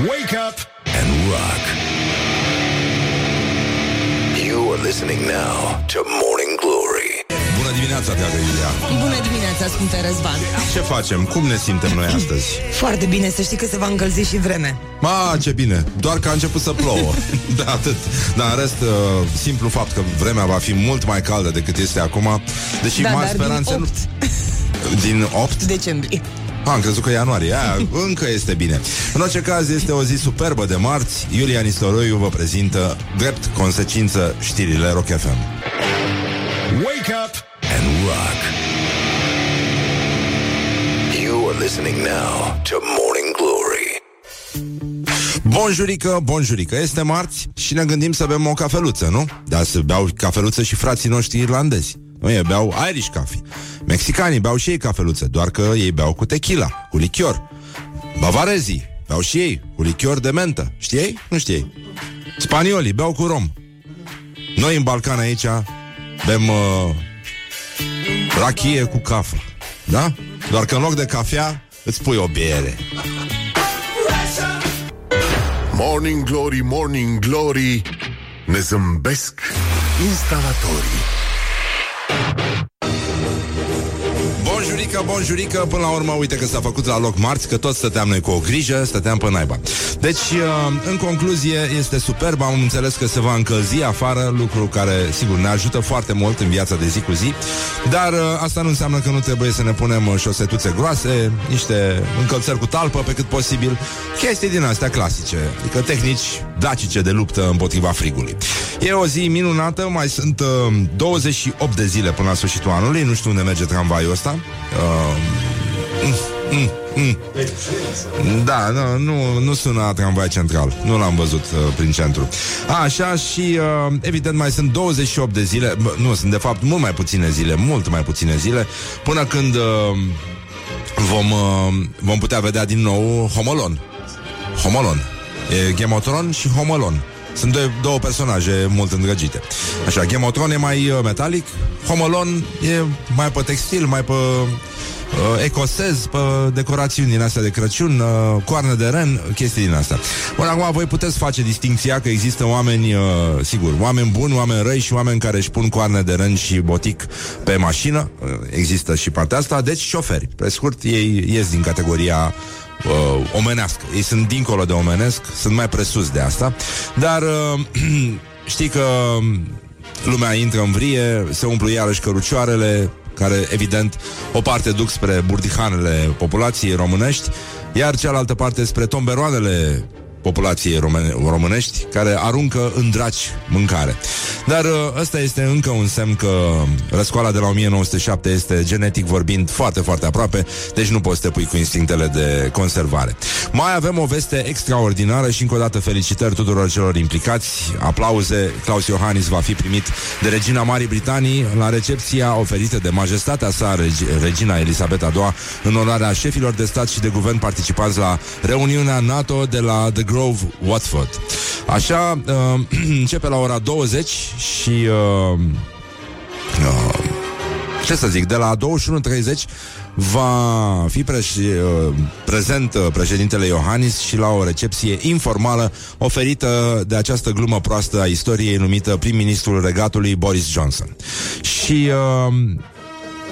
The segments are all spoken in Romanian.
Wake up and rock. You are listening now to Morning Glory. Bună dimineața, dragă Iulia! Bună dimineața, Sfântă Răzvan Ce facem? Cum ne simtem noi astăzi? Foarte bine, să știi că se va încălzi și vreme Ma, ce bine! Doar că a început să plouă Da, atât Dar în rest, uh, simplu fapt că vremea va fi mult mai caldă decât este acum Deși Da, mari dar speranțe din 8 nu... Din 8? decembrie Ah, am crezut că ianuarie Aia, Încă este bine În orice caz, este o zi superbă de marți Iulia Nistoroiu vă prezintă Drept consecință știrile Rock FM Wake up and rock. You are listening now to Morning Glory. Bonjurică, bonjurică, este marți și ne gândim să bem o cafeluță, nu? Dar să beau cafeluță și frații noștri irlandezi. Nu, ei beau Irish coffee. Mexicanii beau și ei cafeluță, doar că ei beau cu tequila, cu lichior. Bavarezii beau și ei cu lichior de mentă. Știai? Nu știai. Spaniolii beau cu rom. Noi în Balcan aici bem uh, rachie cu cafă. Da? Doar că în loc de cafea îți pui o bere. Morning Glory, Morning Glory Ne zâmbesc instalatorii Bonjurică, bonjurică, până la urmă, uite că s-a făcut la loc marți, că toți stăteam noi cu o grijă, stăteam pe naiba. Deci, uh, în concluzie, este superb, am înțeles că se va încălzi afară, lucru care, sigur, ne ajută foarte mult în viața de zi cu zi, dar uh, asta nu înseamnă că nu trebuie să ne punem uh, șosetuțe groase, niște încălțări cu talpă pe cât posibil, chestii din astea clasice, adică tehnici dacice de luptă împotriva frigului. E o zi minunată, mai sunt uh, 28 de zile până la sfârșitul anului, nu știu unde merge tramvaiul ăsta. Uh, mm, mm, mm. Da, nu, nu, nu sună a tramvai central. Nu l-am văzut uh, prin centru. Așa și uh, evident mai sunt 28 de zile bă, Nu, sunt de fapt mult mai puține zile Mult mai puține zile Până când uh, vom, uh, vom putea vedea din nou Homolon. Homolon. E Gemotron și Homolon sunt două, două personaje mult îndrăgite. Așa, Gemotron e mai uh, metalic, Homolon e mai pe textil, mai pe uh, ecosez, pe decorațiuni din astea de Crăciun, uh, coarne de ren, chestii din astea. Bun, acum voi puteți face distinția că există oameni, uh, sigur, oameni buni, oameni răi și oameni care își pun coarne de ren și botic pe mașină. Uh, există și partea asta, deci șoferi. Pe scurt, ei ies din categoria uh, omenească. Ei sunt dincolo de omenesc, sunt mai presus de asta, dar uh, știi că lumea intră în vrie, se umplu iarăși cărucioarele, care, evident, o parte duc spre burdihanele populației românești, iar cealaltă parte spre tomberoanele populației române, românești care aruncă în draci mâncare. Dar uh, ăsta este încă un semn că răscoala de la 1907 este genetic vorbind foarte, foarte aproape, deci nu poți să te pui cu instinctele de conservare. Mai avem o veste extraordinară și încă o dată felicitări tuturor celor implicați. Aplauze, Claus Iohannis va fi primit de regina Marii Britanii la recepția oferită de majestatea sa, reg- regina Elisabeta II, în onoarea șefilor de stat și de guvern participanți la reuniunea NATO de la The Grove, Watford. Așa, uh, începe la ora 20 și... Uh, uh, ce să zic, de la 21.30 va fi preș- uh, prezent uh, președintele Iohannis și la o recepție informală oferită de această glumă proastă a istoriei numită prim-ministrul regatului Boris Johnson. Și uh,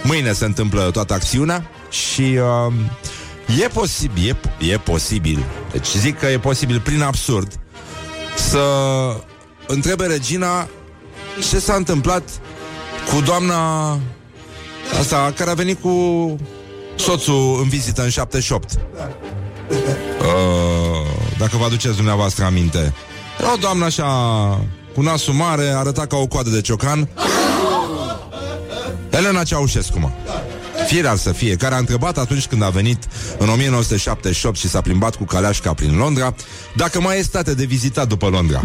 mâine se întâmplă toată acțiunea și uh, e posibil, e, e posibil, deci zic că e posibil prin absurd să întrebe regina ce s-a întâmplat cu doamna asta care a venit cu soțul în vizită în 78. Uh, dacă vă aduceți dumneavoastră aminte. Era o doamnă așa cu nasul mare, arăta ca o coadă de ciocan. Elena Ceaușescu, mă. Firea să fie, care a întrebat atunci când a venit în 1978 și s-a plimbat cu caleașca prin Londra, dacă mai e state de vizitat după Londra.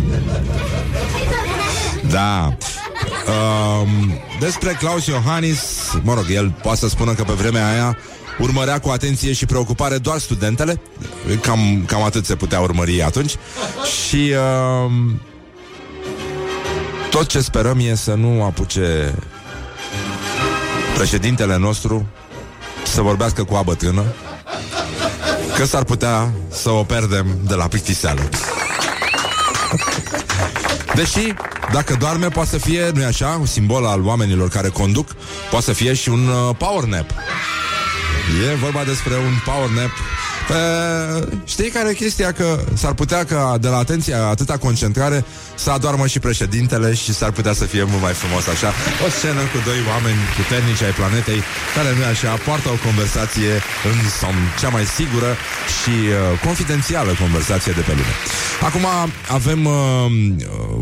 Da. Um, despre Claus Iohannis, mă rog, el poate să spună că pe vremea aia urmărea cu atenție și preocupare doar studentele. Cam, cam atât se putea urmări atunci. Și um, tot ce sperăm e să nu apuce președintele nostru să vorbească cu a bătrână că s-ar putea să o pierdem de la plictiseală. Deși, dacă doarme, poate să fie, nu-i așa, un simbol al oamenilor care conduc, poate să fie și un uh, power nap. E vorba despre un power nap pe, știi care e chestia? Că s-ar putea ca de la atenția atâta concentrare să adormă și președintele și s-ar putea să fie mult mai frumos așa. O scenă cu doi oameni puternici ai planetei care nu așa, poartă o conversație în somn, cea mai sigură și uh, confidențială conversație de pe lume. Acum avem uh,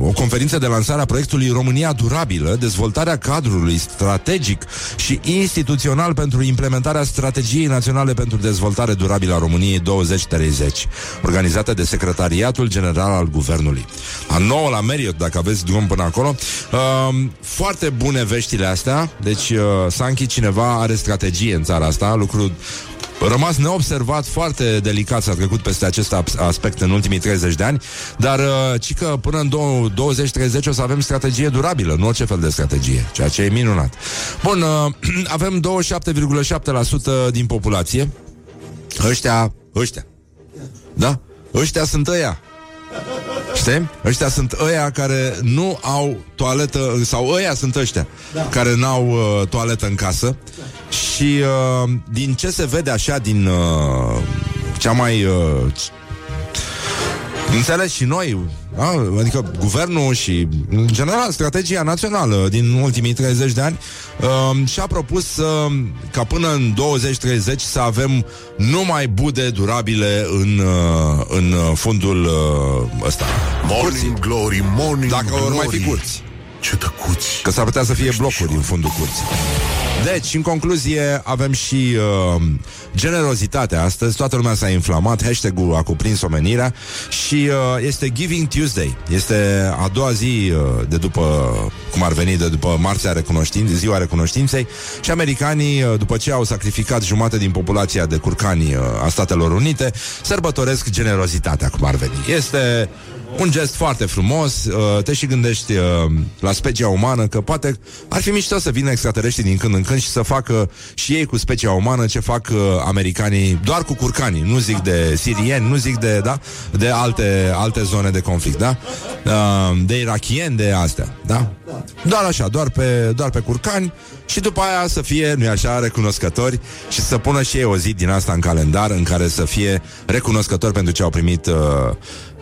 o conferință de lansare a proiectului România Durabilă, dezvoltarea cadrului strategic și instituțional pentru implementarea strategiei naționale pentru dezvoltare durabilă a României 2030, organizată de Secretariatul General al Guvernului. A nouă la Marriott, dacă aveți drum până acolo. Uh, foarte bune veștile astea, deci uh, Sanchi cineva are strategie în țara asta, lucru rămas neobservat, foarte delicat s-a trecut peste acest aspect în ultimii 30 de ani, dar uh, ci că până în 20-30 o să avem strategie durabilă, nu orice fel de strategie, ceea ce e minunat. Bun, uh, avem 27,7% din populație, ăștia, ăștia, da? Ăștia sunt ăia Știi? Ăștia sunt ăia care nu au toaletă Sau ăia sunt ăștia da. Care n-au uh, toaletă în casă Și uh, din ce se vede așa Din uh, cea mai uh, Înțeles și noi, da? adică guvernul și, în general, strategia națională din ultimii 30 de ani uh, și-a propus uh, ca până în 2030 să avem numai bude durabile în, uh, în fundul uh, ăsta. Morning glory, morning Dacă glory. ori mai fi curți. Ce tăcuți. Că s-ar putea să fie blocuri în fundul curții. Deci, în concluzie, avem și uh, generozitatea astăzi. Toată lumea s-a inflamat, hashtag-ul a cuprins omenirea și uh, este Giving Tuesday. Este a doua zi uh, de după, cum ar veni, de după Marțea Recunoștin- Ziua Recunoștinței și americanii, uh, după ce au sacrificat jumătate din populația de curcani uh, a Statelor Unite, sărbătoresc generozitatea, cum ar veni. Este un gest foarte frumos, uh, te și gândești uh, la specia umană că poate ar fi mișto să vină extraterestri din când în când și să facă și ei cu specia umană ce fac uh, americanii doar cu curcanii, nu zic de sirieni, nu zic de, da, de alte, alte zone de conflict, da? De irachieni, de astea, da? Doar așa, doar pe, doar pe curcani și după aia să fie, nu așa, recunoscători și să pună și ei o zi din asta în calendar în care să fie recunoscători pentru ce au primit uh,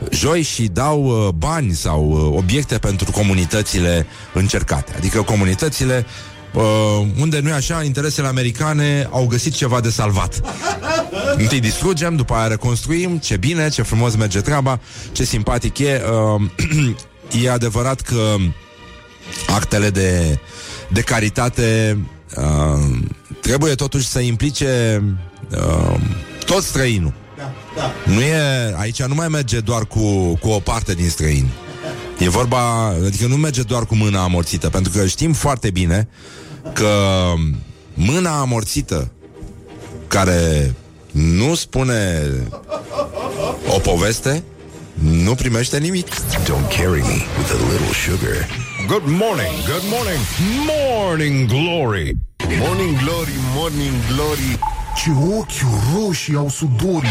joi și dau uh, bani sau uh, obiecte pentru comunitățile încercate. Adică comunitățile uh, unde nu e așa, interesele americane au găsit ceva de salvat. Întâi distrugem, după aia reconstruim, ce bine, ce frumos merge treaba, ce simpatic e. Uh, e adevărat că actele de, de caritate uh, trebuie totuși să implice uh, tot străinul. Da, da. Nu e, aici nu mai merge doar cu, cu o parte din străini. E vorba, adică nu merge doar cu mâna amorțită, pentru că știm foarte bine că mâna amorțită care nu spune o poveste, nu primește nimic. Don't carry me with a little sugar. Good morning, good morning, morning glory. Morning glory, morning glory. Ce ochi roșii au sudorii.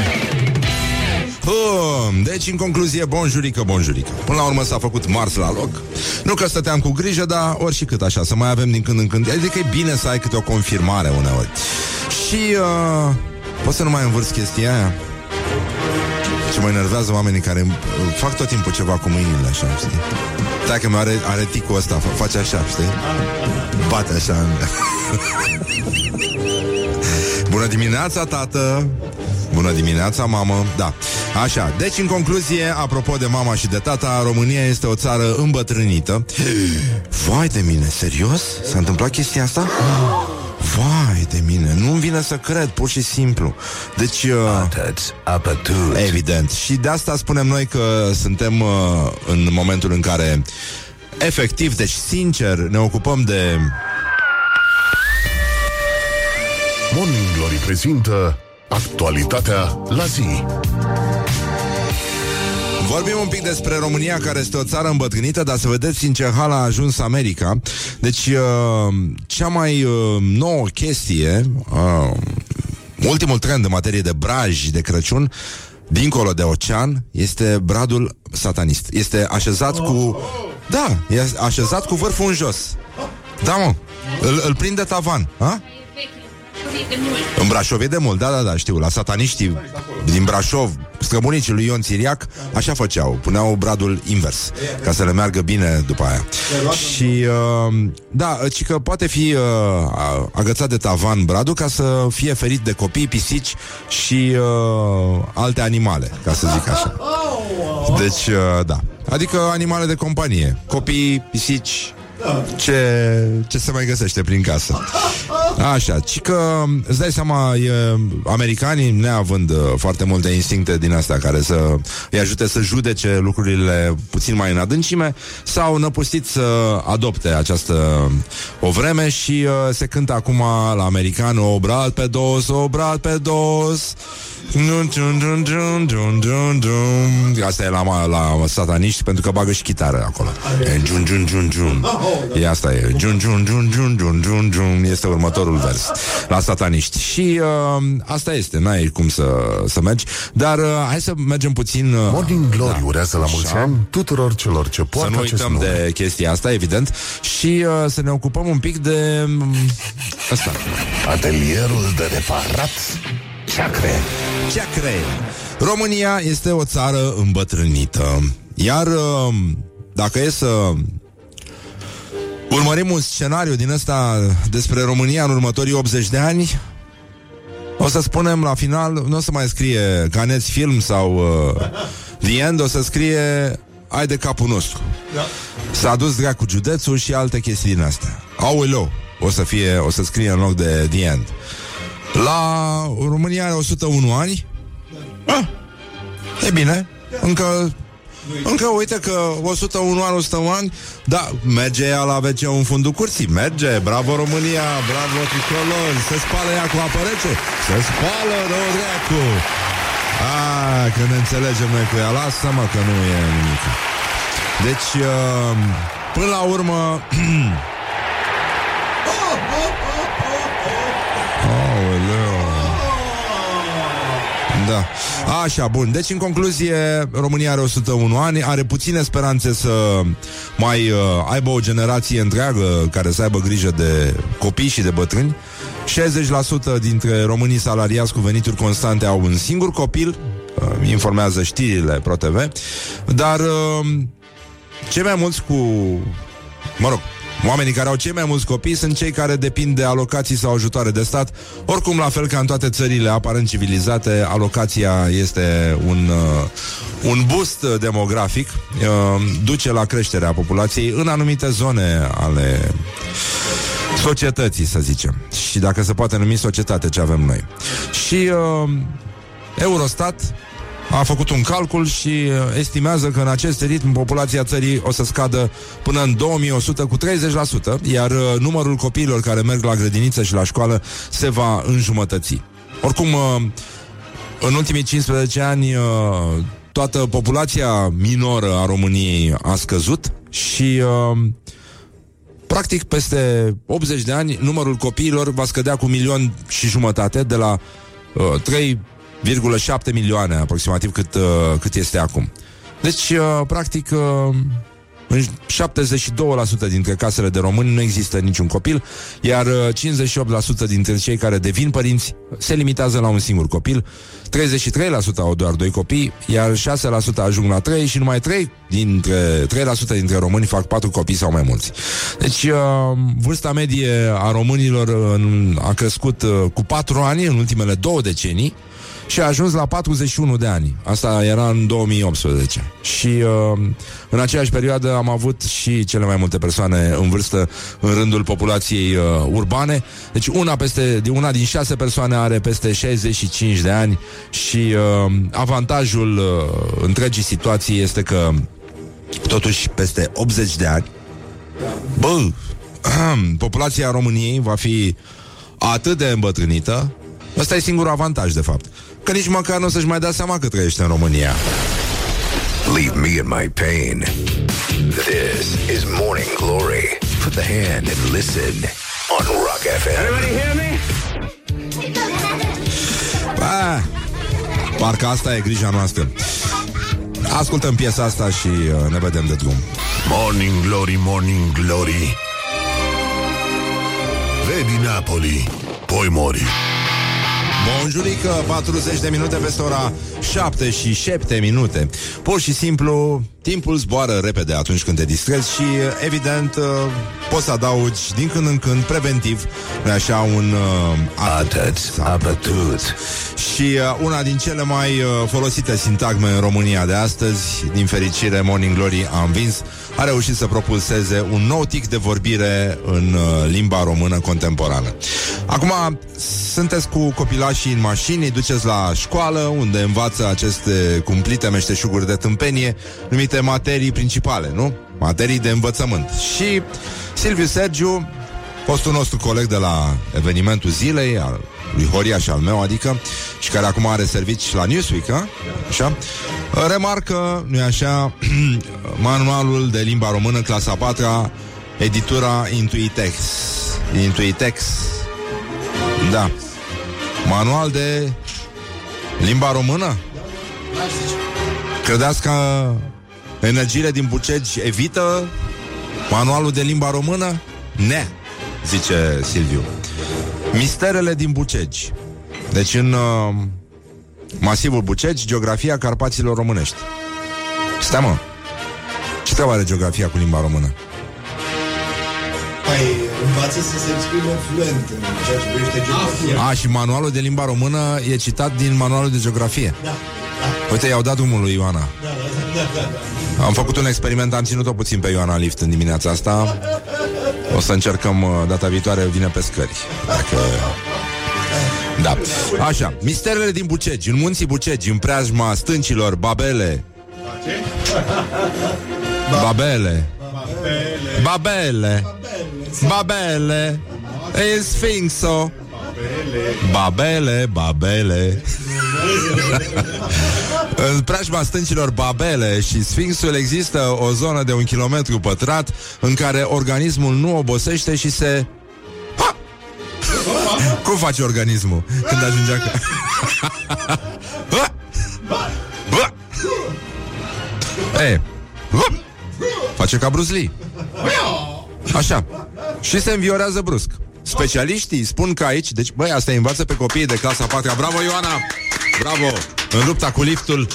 Hum, deci, în concluzie, bonjurică, bonjurică. Până la urmă s-a făcut mars la loc. Nu că stăteam cu grijă, dar ori și cât așa, să mai avem din când în când. Adică e bine să ai câte o confirmare uneori. Și uh, poți să nu mai învârți chestia aia? Ce mă enervează oamenii care fac tot timpul ceva cu mâinile așa, știi? Dacă mi are, are ticul ăsta, face așa, știi? Bate așa. Bună dimineața, tată! Bună dimineața, mamă! Da, așa. Deci, în concluzie, apropo de mama și de tata, România este o țară îmbătrânită. Vai de mine, serios? S-a întâmplat chestia asta? Vai de mine, nu-mi vine să cred, pur și simplu. Deci, uh, evident. Și de asta spunem noi că suntem uh, în momentul în care, efectiv, deci sincer, ne ocupăm de Morning Glory prezintă actualitatea la zi. Vorbim un pic despre România, care este o țară îmbătrânită, dar să vedeți în ce hal a ajuns America. Deci, uh, cea mai uh, nouă chestie uh, ultimul trend în materie de braj de Crăciun, dincolo de ocean, este bradul satanist. Este așezat cu... Da, e așezat cu vârful în jos. Da, mă. Îl, îl prinde tavan. Ha? În Brașov e de mult, da, da, da, știu La sataniștii din Brașov Străbunicii lui Ion Țiriac Așa făceau, puneau bradul invers Ca să le meargă bine după aia. Și, uh, da, ci că poate fi uh, Agățat de tavan bradul Ca să fie ferit de copii, pisici Și uh, alte animale Ca să zic așa. Deci, uh, da. Adică animale de companie. Copii, pisici, ce, ce se mai găsește prin casă. Așa, ci că îți dai seama, e, americanii, neavând uh, foarte multe instincte din astea care să îi ajute să judece lucrurile puțin mai în adâncime, s-au năpustit să adopte această o vreme și uh, se cântă acum la american obrat pe dos, obrat pe dos. Asta e la, la sataniști pentru că bagă și chitară acolo. E jun, jun, jun, jun. E asta e. Jun, jun, jun, jun, jun, jun, jun. Este următorul vers la sataniști. Și uh, asta este, n-ai cum să, să mergi. Dar uh, hai să mergem puțin... Uh, Morning Glory da. urează la mulți ani tuturor celor ce poartă Să nu uităm nume. de chestia asta, evident. Și uh, să ne ocupăm un pic de... Um, asta. Atelierul de reparat Ceacre. Ceacre. România este o țară îmbătrânită. Iar um, dacă e să urmărim un scenariu din ăsta despre România în următorii 80 de ani, o să spunem la final, nu o să mai scrie Caneți Film sau uh, The End, o să scrie Ai de capul nostru. Da. S-a dus dracu județul și alte chestii din astea. Aoleu, o să fie, o să scrie în loc de The End. La România are 101 ani. Ah, e bine. Încă încă uite că 101 ani, 101 ani Da, merge ea la WC în fundul curții. Merge, bravo România, bravo tricolor. Se spală ea cu apă rece. Se spală, rău dracu Ah, că ne înțelegem noi cu ea. Lasă-mă că nu e nimic. Deci, uh, până la urmă Da. Așa, bun. Deci, în concluzie, România are 101 ani, are puține speranțe să mai uh, aibă o generație întreagă care să aibă grijă de copii și de bătrâni. 60% dintre românii salariați cu venituri constante au un singur copil, uh, informează știrile ProTV, dar uh, cei mai mulți cu... Mă rog, Oamenii care au cei mai mulți copii sunt cei care depind de alocații sau ajutoare de stat. Oricum, la fel ca în toate țările aparent civilizate, alocația este un, uh, un boost demografic, uh, duce la creșterea populației în anumite zone ale societății, să zicem. Și dacă se poate numi societate ce avem noi. Și uh, Eurostat a făcut un calcul și uh, estimează că în acest ritm populația țării o să scadă până în 2100 cu 30%, iar uh, numărul copiilor care merg la grădiniță și la școală se va înjumătăți. Oricum, uh, în ultimii 15 ani toată populația minoră a României a scăzut și practic peste 80 de ani numărul copiilor va scădea cu milion și jumătate de la 3 1,7 milioane aproximativ cât, uh, cât este acum. Deci, uh, practic, uh, în 72% dintre casele de români nu există niciun copil, iar 58% dintre cei care devin părinți se limitează la un singur copil, 33% au doar doi copii, iar 6% ajung la 3 și numai 3 dintre 3% dintre români fac 4 copii sau mai mulți. Deci vârsta medie a românilor a crescut cu 4 ani în ultimele două decenii, și a ajuns la 41 de ani. Asta era în 2018. Și uh, în aceeași perioadă am avut și cele mai multe persoane în vârstă în rândul populației uh, urbane. Deci una, peste, una din șase persoane are peste 65 de ani și uh, avantajul uh, întregii situații este că totuși peste 80 de ani bă, populația României va fi atât de îmbătrânită Ăsta e singurul avantaj, de fapt. Că nici măcar nu o să-și mai dea seama că trăiește în România. Leave me in my pain. This is Morning Glory. Put the hand and listen on Rock FM. Everybody hear me? Ah, parcă asta e grija noastră. Ascultăm piesa asta și uh, ne vedem de drum. Morning Glory, Morning Glory Vedi Napoli, poi mori Bonjurică, 40 de minute peste ora 7 și 7 minute. Pur și simplu, timpul zboară repede atunci când te distrezi și, evident, uh, poți să adaugi din când în când, preventiv, nu așa, un uh, Atât a bătut. și uh, una din cele mai uh, folosite sintagme în România de astăzi, din fericire, Morning Glory a învins, a reușit să propulseze un nou tic de vorbire în uh, limba română contemporană. Acum, sunteți cu copilașii în mașini, îi duceți la școală, unde învață aceste cumplite meșteșuguri de tâmpenie, numite materii principale, nu? Materii de învățământ. Și Silviu Sergiu, fostul nostru coleg de la evenimentul zilei, al lui Horia și al meu, adică, și care acum are servici la Newsweek, a? așa, remarcă, nu așa, manualul de limba română, clasa 4 editura Intuitex. Intuitex. Da. Manual de limba română? Credeți că energiile din Bucegi evită manualul de limba română? Ne, zice Silviu. Misterele din Bucegi. Deci în uh, masivul Bucegi, geografia Carpaților românești. Stai mă. Ce treabă are geografia cu limba română? Păi, învață să se exprimă fluent în ceea ce privește geografia. A, și manualul de limba română e citat din manualul de geografie. Da. Uite, i-au dat drumul lui Ioana. Am făcut un experiment, am ținut-o puțin pe Ioana Lift în dimineața asta. O să încercăm uh, data viitoare, vine pe scări. Dacă... Da. Așa, misterele din Bucegi, în munții Bucegi, în preajma stâncilor, Babele. Babele. Babele. Babele. E Sfinxo. Babele, Babele. În preajma stâncilor Babele și Sfinxul există o zonă de un kilometru pătrat în care organismul nu obosește și se... Ha! Cum face organismul când ajunge acolo? Ha! Ha! E, ha! face ca Bruce Lee. Așa. Și se înviorează brusc. Specialiștii spun că aici, deci băi, asta îi învață pe copiii de clasa 4 Bravo, Ioana! Bravo! În lupta cu liftul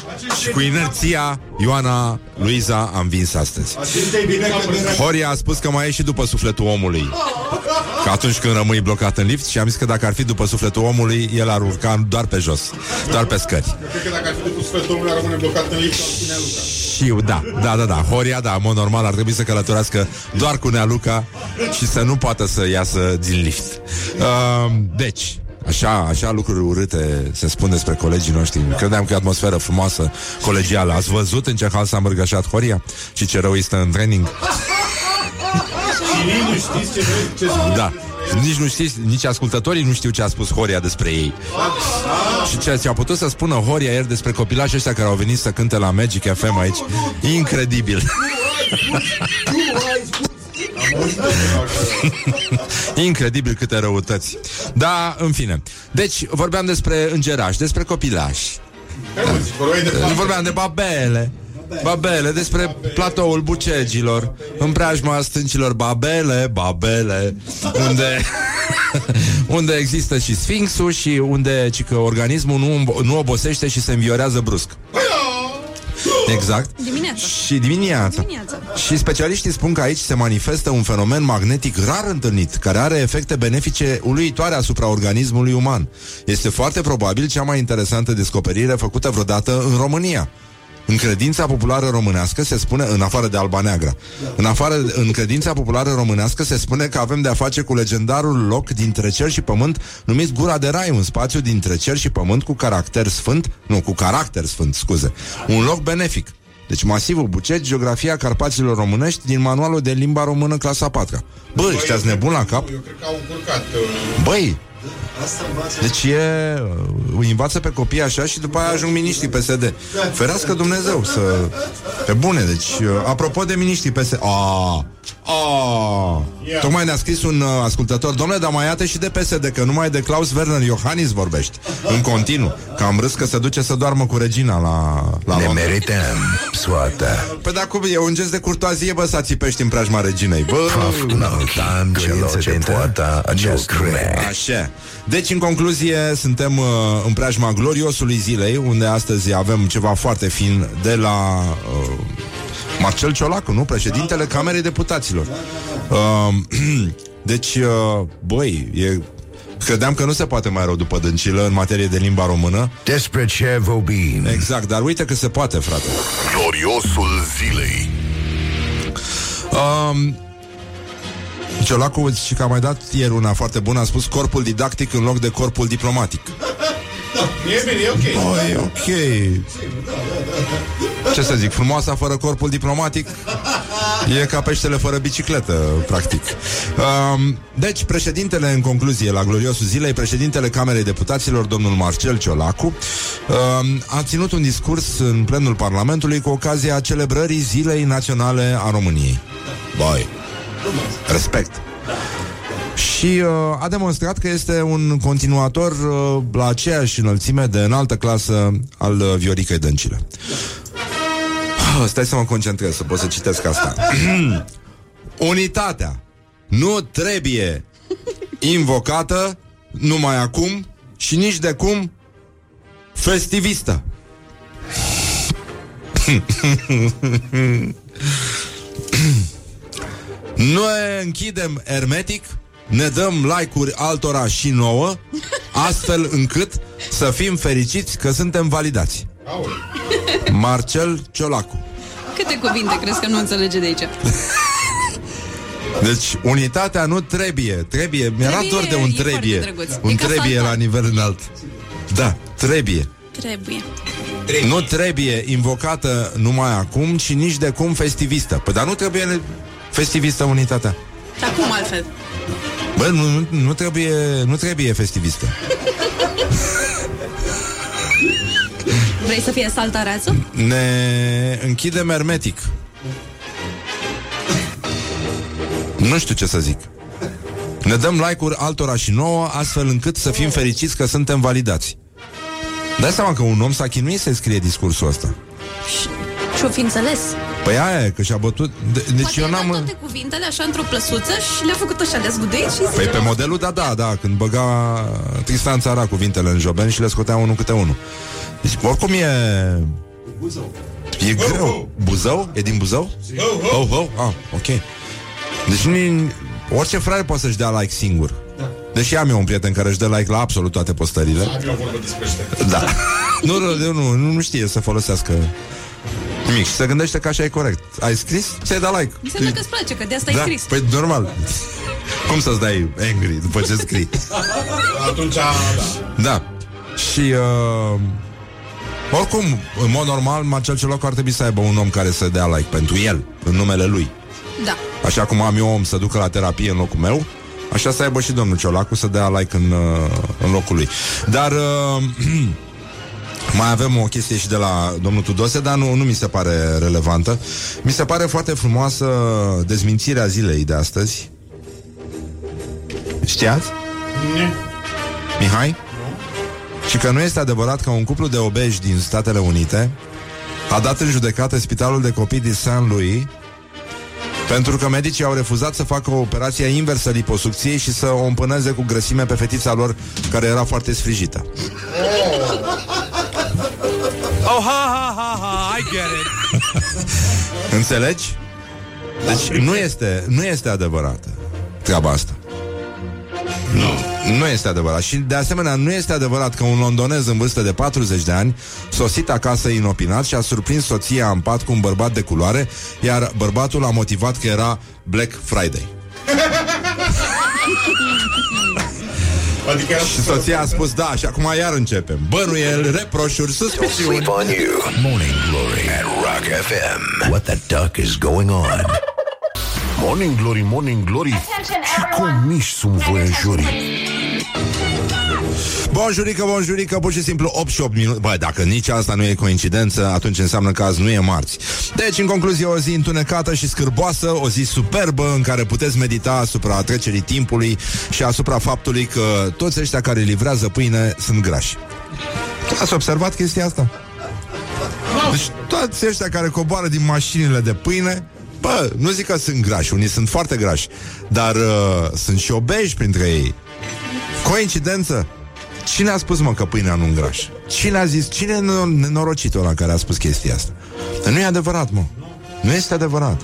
și cu inerția, Ioana Luiza a învins astăzi. Simte-i bine că de Horia a spus că mai e și după sufletul omului. Că atunci când rămâi blocat în lift și am zis că dacă ar fi după sufletul omului, el ar urca doar pe jos, doar pe scări. Cred că dacă ar fi cu sfârșitul omului, ar rămâne blocat în lift, ar spune Luca. Și da, da, da, da, Horia, da, în mod normal ar trebui să călătorească doar cu Nealuca și să nu poată să iasă din lift. Uh, deci, Așa, așa lucruri urâte se spun despre colegii noștri. Credeam că e atmosferă frumoasă, colegială. Ați văzut în ce hal s-a mărgășat Horia? Și ce rău este în training? Și nici nu știți ce, ce spune. Da. Nici nu știți, nici ascultătorii nu știu ce a spus Horia despre ei. Și ceea ce a putut să spună Horia ieri despre copilașii ăștia care au venit să cânte la Magic FM aici. Incredibil. Incredibil câte răutăți. Da, în fine. Deci, vorbeam despre îngerași, despre copilași. Vorbeam de babele. Babele, despre platoul bucegilor În preajma stâncilor Babele, Babele Unde Unde există și sfinxul Și unde ci că organismul nu, nu obosește Și se înviorează brusc Exact Dimineața. Și dimineața. Dimineața. Și specialiștii spun că aici se manifestă un fenomen magnetic rar întâlnit, care are efecte benefice uluitoare asupra organismului uman. Este foarte probabil cea mai interesantă descoperire făcută vreodată în România. În credința populară românească se spune, în afară de Alba Neagră, în, afară, în credința populară românească se spune că avem de-a face cu legendarul loc dintre cer și pământ numit Gura de Rai, un spațiu dintre cer și pământ cu caracter sfânt, nu, cu caracter sfânt, scuze, un loc benefic. Deci masivul Bucegi, geografia Carpaților românești din manualul de limba română clasa 4 Bă, ăștia nebun la cap? Eu cred că au încurcat. uh, Băi, Asta învață. Deci e, îi învață pe copii așa și după aia ajung miniștrii PSD. Ferească Dumnezeu să... Pe bune, deci, apropo de miniștrii PSD... A, Oh. Ia. Tocmai ne-a scris un uh, ascultător Domnule, dar mai iată și de PSD Că numai de Klaus Werner Iohannis vorbești În continuu Că am râs că se duce să doarmă cu regina la, la Ne Londra merităm soarta. Păi dar cum e un gest de curtoazie Bă, să țipești în preajma reginei Bă, Căutăm celor ce poartă acest nume. Așa. Deci, în concluzie, suntem uh, în preajma gloriosului zilei, unde astăzi avem ceva foarte fin de la uh, Marcel Ciolacu, nu? Președintele Camerei Deputaților. Uh, deci, uh, băi, e... Credeam că nu se poate mai rău după dâncilă în materie de limba română. Despre ce vorbim? Exact, dar uite că se poate, frate. Gloriosul zilei. Um, Ciolacu și că a mai dat ieri una foarte bună, a spus corpul didactic în loc de corpul diplomatic. E bine, e ok. Băi, ok. Ce să zic, frumoasa fără corpul diplomatic E ca peștele fără bicicletă, practic um, Deci, președintele, în concluzie, la gloriosul zilei Președintele Camerei Deputaților, domnul Marcel Ciolacu um, A ținut un discurs în plenul Parlamentului Cu ocazia celebrării Zilei Naționale a României Băi, respect și uh, a demonstrat că este un continuator uh, la aceeași înălțime de înaltă clasă al uh, Vioricăi Dăncilă. Ah, Stai să mă concentrez, să pot să citesc asta. Unitatea nu trebuie invocată numai acum și nici de cum festivistă. Noi închidem ermetic, ne dăm like-uri altora și nouă, astfel încât să fim fericiți că suntem validați. Marcel Ciolacu. Câte cuvinte crezi că nu înțelege de aici? Deci, unitatea nu trebuie, trebuie, mi-era Trebuie, dor de un e foarte trebuie, drăguț. un E ca trebuie salta. la nivel înalt. Da, trebuie. Trebuie. Nu trebuie invocată numai acum, ci nici de cum festivistă. Păi, dar nu trebuie festivistă unitatea. Dar cum altfel? Bă, nu, nu, nu trebuie, nu trebuie festivistă. Vrei să fie saltareață? Ne închidem hermetic. Nu știu ce să zic. Ne dăm like-uri altora și nouă, astfel încât să fim fericiți că suntem validați. Dai seama că un om s-a chinuit să scrie discursul ăsta. Și-o fi înțeles. Păi aia e, că și-a bătut... De, deci Poate eu i-a dat n-am... toate cuvintele așa într-o plăsuță și le-a făcut așa, le-a zgudeit și Păi pe modelul, da, da, da, când băga Tristan Țara cuvintele în joben și le scotea unul câte unul. Deci, oricum e... E greu. Buzău? E din Buzău? Oh, oh. Ah, ok. Deci nu orice frate poate să-și dea like singur. Deși am eu un prieten care își dă like la absolut toate postările. Am eu vorbă despre ăștia. Da. nu, nu, nu, nu, nu știe să folosească nimic și se gândește că așa e corect. Ai scris? Ți-ai dat like. Înseamnă că îți place, că de asta da, ai scris. păi normal. Cum să-ți dai angry după ce scrii? Atunci, da. Da. Și uh, oricum, în mod normal, Marcel Ciolocu ar trebui să aibă un om care să dea like pentru el, în numele lui. Da. Așa cum am eu om să ducă la terapie în locul meu, așa să aibă și domnul Ciolacu să dea like în, uh, în locul lui. Dar uh, mai avem o chestie și de la domnul Tudose, dar nu, nu mi se pare relevantă. Mi se pare foarte frumoasă dezmințirea zilei de astăzi. Știați? Ne. Mihai? Și că nu este adevărat că un cuplu de obeji din Statele Unite a dat în judecată spitalul de copii din St. Louis pentru că medicii au refuzat să facă o operație inversă liposucției și să o împâneze cu grăsime pe fetița lor care era foarte sfrijită. Oh, ha, ha, ha, ha, I get it. Înțelegi? Deci nu este, nu este adevărată treaba asta. Nu. Nu este adevărat. Și de asemenea nu este adevărat că un londonez în vârstă de 40 de ani sosit acasă inopinat și a surprins soția în pat cu un bărbat de culoare, iar bărbatul a motivat că era Black Friday. Adică era Și soția a spus da, și acum iar începem. Bănuiel, reproșuri, Don't suspiciuni. sleep on you. Morning Glory at Rock FM. What the duck is going on? Morning Glory, Morning Glory Ce comiși sunt voiajorii Bonjurică, bonjurică, pur și simplu 8 și 8 minute. Băi, dacă nici asta nu e coincidență, atunci înseamnă că azi nu e marți. Deci, în concluzie, o zi întunecată și scârboasă, o zi superbă în care puteți medita asupra trecerii timpului și asupra faptului că toți ăștia care livrează pâine sunt grași. Ați observat chestia asta? Deci toți ăștia care coboară din mașinile de pâine Bă, nu zic că sunt grași, unii sunt foarte grași Dar uh, sunt și obeji printre ei Coincidență? Cine a spus, mă, că pâinea nu îngrașă? Cine a zis? Cine e nenorocitul ăla care a spus chestia asta? Dar nu e adevărat, mă. Nu este adevărat.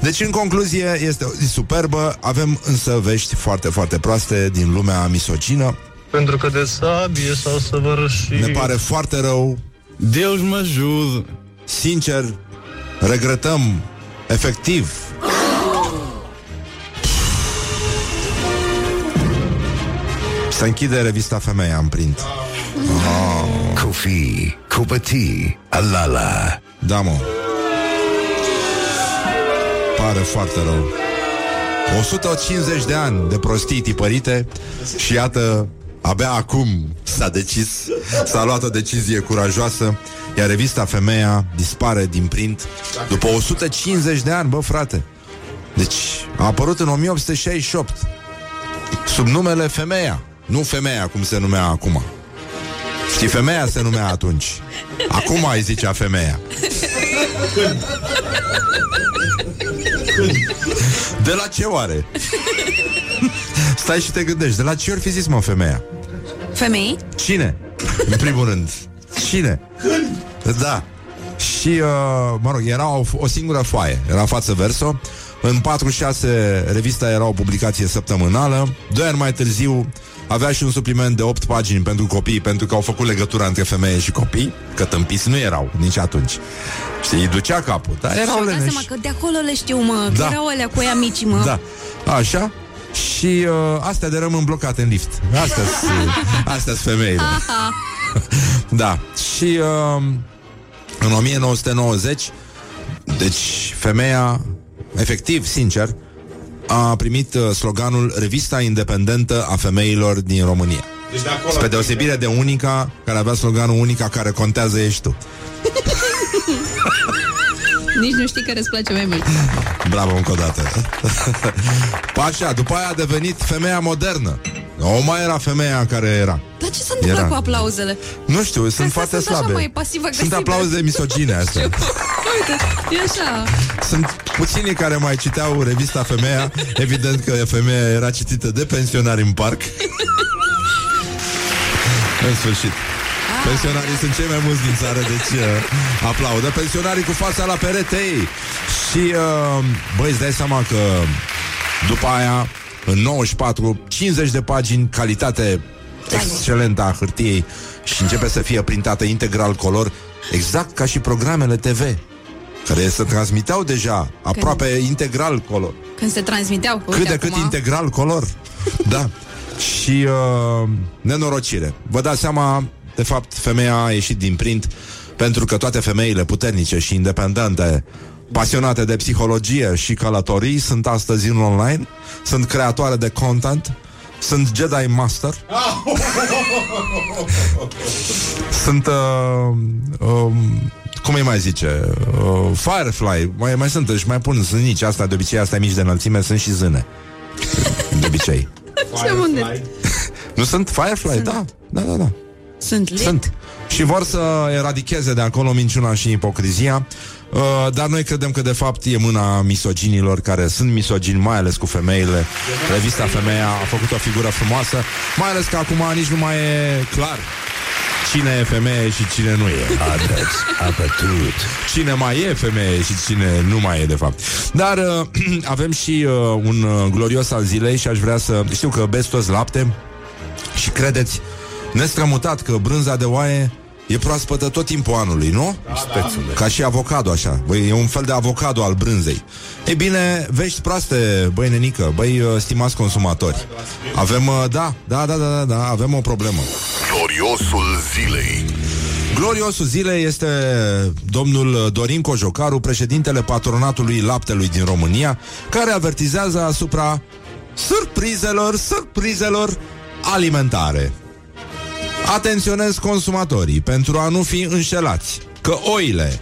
Deci, în concluzie, este o zi superbă, avem însă vești foarte, foarte proaste din lumea misogină. Pentru că de sabie s-au săvârșit. Ne pare foarte rău. Deus mă ajude. Sincer, regretăm efectiv Se închide revista Femeia în print. Oh. Kofi, Kupati, Alala. Da, mă. Pare foarte rău. 150 de ani de prostii tipărite și iată, abia acum s-a decis, s-a luat o decizie curajoasă, iar revista Femeia dispare din print după 150 de ani, bă, frate. Deci, a apărut în 1868 sub numele Femeia. Nu femeia, cum se numea acum. Știi, femeia se numea atunci. Acum ai zicea femeia. De la ce oare? Stai și te gândești, de la ce ori fi zis, mă, femeia? Femei? Cine? În primul rând. Cine? Da. Și, uh, mă rog, era o, o singură foaie. Era față verso. În 46 revista era o publicație săptămânală. Doi ani mai târziu avea și un supliment de 8 pagini pentru copii, pentru că au făcut legătura între femeie și copii, că tâmpiți nu erau nici atunci. Știi, îi ducea capul, dar erau Și-au dat leneși. seama că de acolo le știu, mă, că Da. erau alea cu ea mici, mă. Da, așa. Și uh, astea de rămân blocate în lift. Astea sunt astea femeile. da. Și uh, în 1990, deci femeia, efectiv, sincer, a primit uh, sloganul Revista Independentă a Femeilor din România. Deci de acolo... Spre deosebire de Unica, care avea sloganul Unica care contează ești tu. Nici nu știi care îți place mai mult. Bravo încă o dată. Așa, după aia a devenit femeia modernă. O mai era femeia care era. Dar ce se întâmplă Era. cu aplauzele? Nu știu, sunt Astea foarte sunt așa slabe. mai pasiv-agresive. sunt aplauze misogine astea. Uite, e așa. Sunt puținii care mai citeau revista Femeia. Evident că femeia era citită de pensionari în parc. în sfârșit. Pensionarii sunt cei mai mulți din țară, deci uh, aplaudă. Pensionarii cu fața la perete ei. Și, uh, băi, îți dai seama că după aia, în 94, 50 de pagini, calitate excelentă a hârtiei și începe să fie printată integral color, exact ca și programele TV care se transmiteau deja aproape integral color. Când se transmiteau. Cât uite de cât acum, integral color. da. Și uh, nenorocire. Vă dați seama, de fapt, femeia a ieșit din print pentru că toate femeile puternice și independente pasionate de psihologie și călătorii sunt astăzi în online, sunt creatoare de content, sunt Jedi Master, sunt uh, um, cum îi mai zice uh, Firefly, mai, mai sunt și mai pun zânici asta de obicei, astea mici de înălțime sunt și zâne. De obicei. Ce unde? nu sunt? Firefly? Da, da, da, da. Sunt lit. sunt. Și vor să eradicheze de acolo minciuna și ipocrizia, uh, dar noi credem că de fapt e mâna misoginilor care sunt misogini, mai ales cu femeile. Revista Femeia a făcut o figură frumoasă, mai ales că acum nici nu mai e clar cine e femeie și cine nu e. Adeți, apătut. Cine mai e femeie și cine nu mai e, de fapt. Dar uh, avem și uh, un uh, glorios al zilei și aș vrea să... Știu că beți toți lapte și credeți nestrămutat că brânza de oaie e proaspătă tot timpul anului, nu? Spețule. Ca și avocado, așa. Băi, e un fel de avocado al brânzei. Ei bine, vești proaste, băi nenică, băi, uh, stimați consumatori. Avem, uh, da, da, da, da, da, da, avem o problemă. Gloriosul zilei. Gloriosul zilei este domnul Dorin Cojocaru, președintele patronatului laptelui din România, care avertizează asupra surprizelor, surprizelor alimentare. Atenționez consumatorii pentru a nu fi înșelați că oile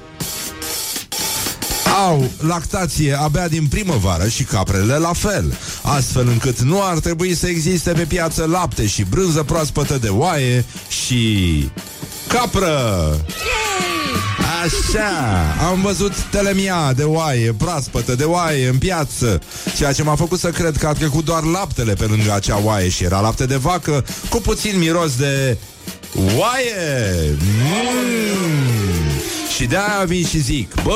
au lactație abia din primăvară și caprele la fel, astfel încât nu ar trebui să existe pe piață lapte și brânză proaspătă de oaie și capră. Așa, am văzut telemia de oaie, proaspătă de oaie în piață Ceea ce m-a făcut să cred că a trecut doar laptele pe lângă acea oaie Și era lapte de vacă cu puțin miros de oaie mm. Și de-aia vin și zic Bă,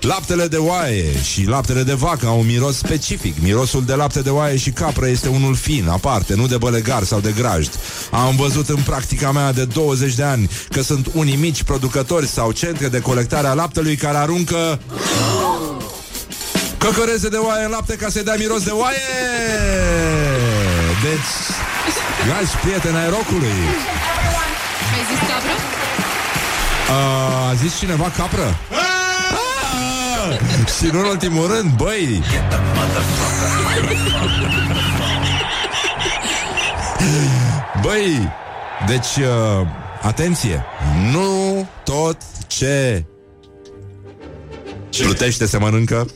Laptele de oaie și laptele de vacă au un miros specific. Mirosul de lapte de oaie și capră este unul fin, aparte, nu de bălegar sau de grajd. Am văzut în practica mea de 20 de ani că sunt unii mici producători sau centre de colectare a laptelui care aruncă căcăreze de oaie în lapte ca să dea miros de oaie. Deci, dragi prieteni ai rocului. Ai zis capră? Uh, a zis cineva capră? Și nu în ultimul rând, băi Băi Deci, uh, atenție Nu tot ce Plutește se mănâncă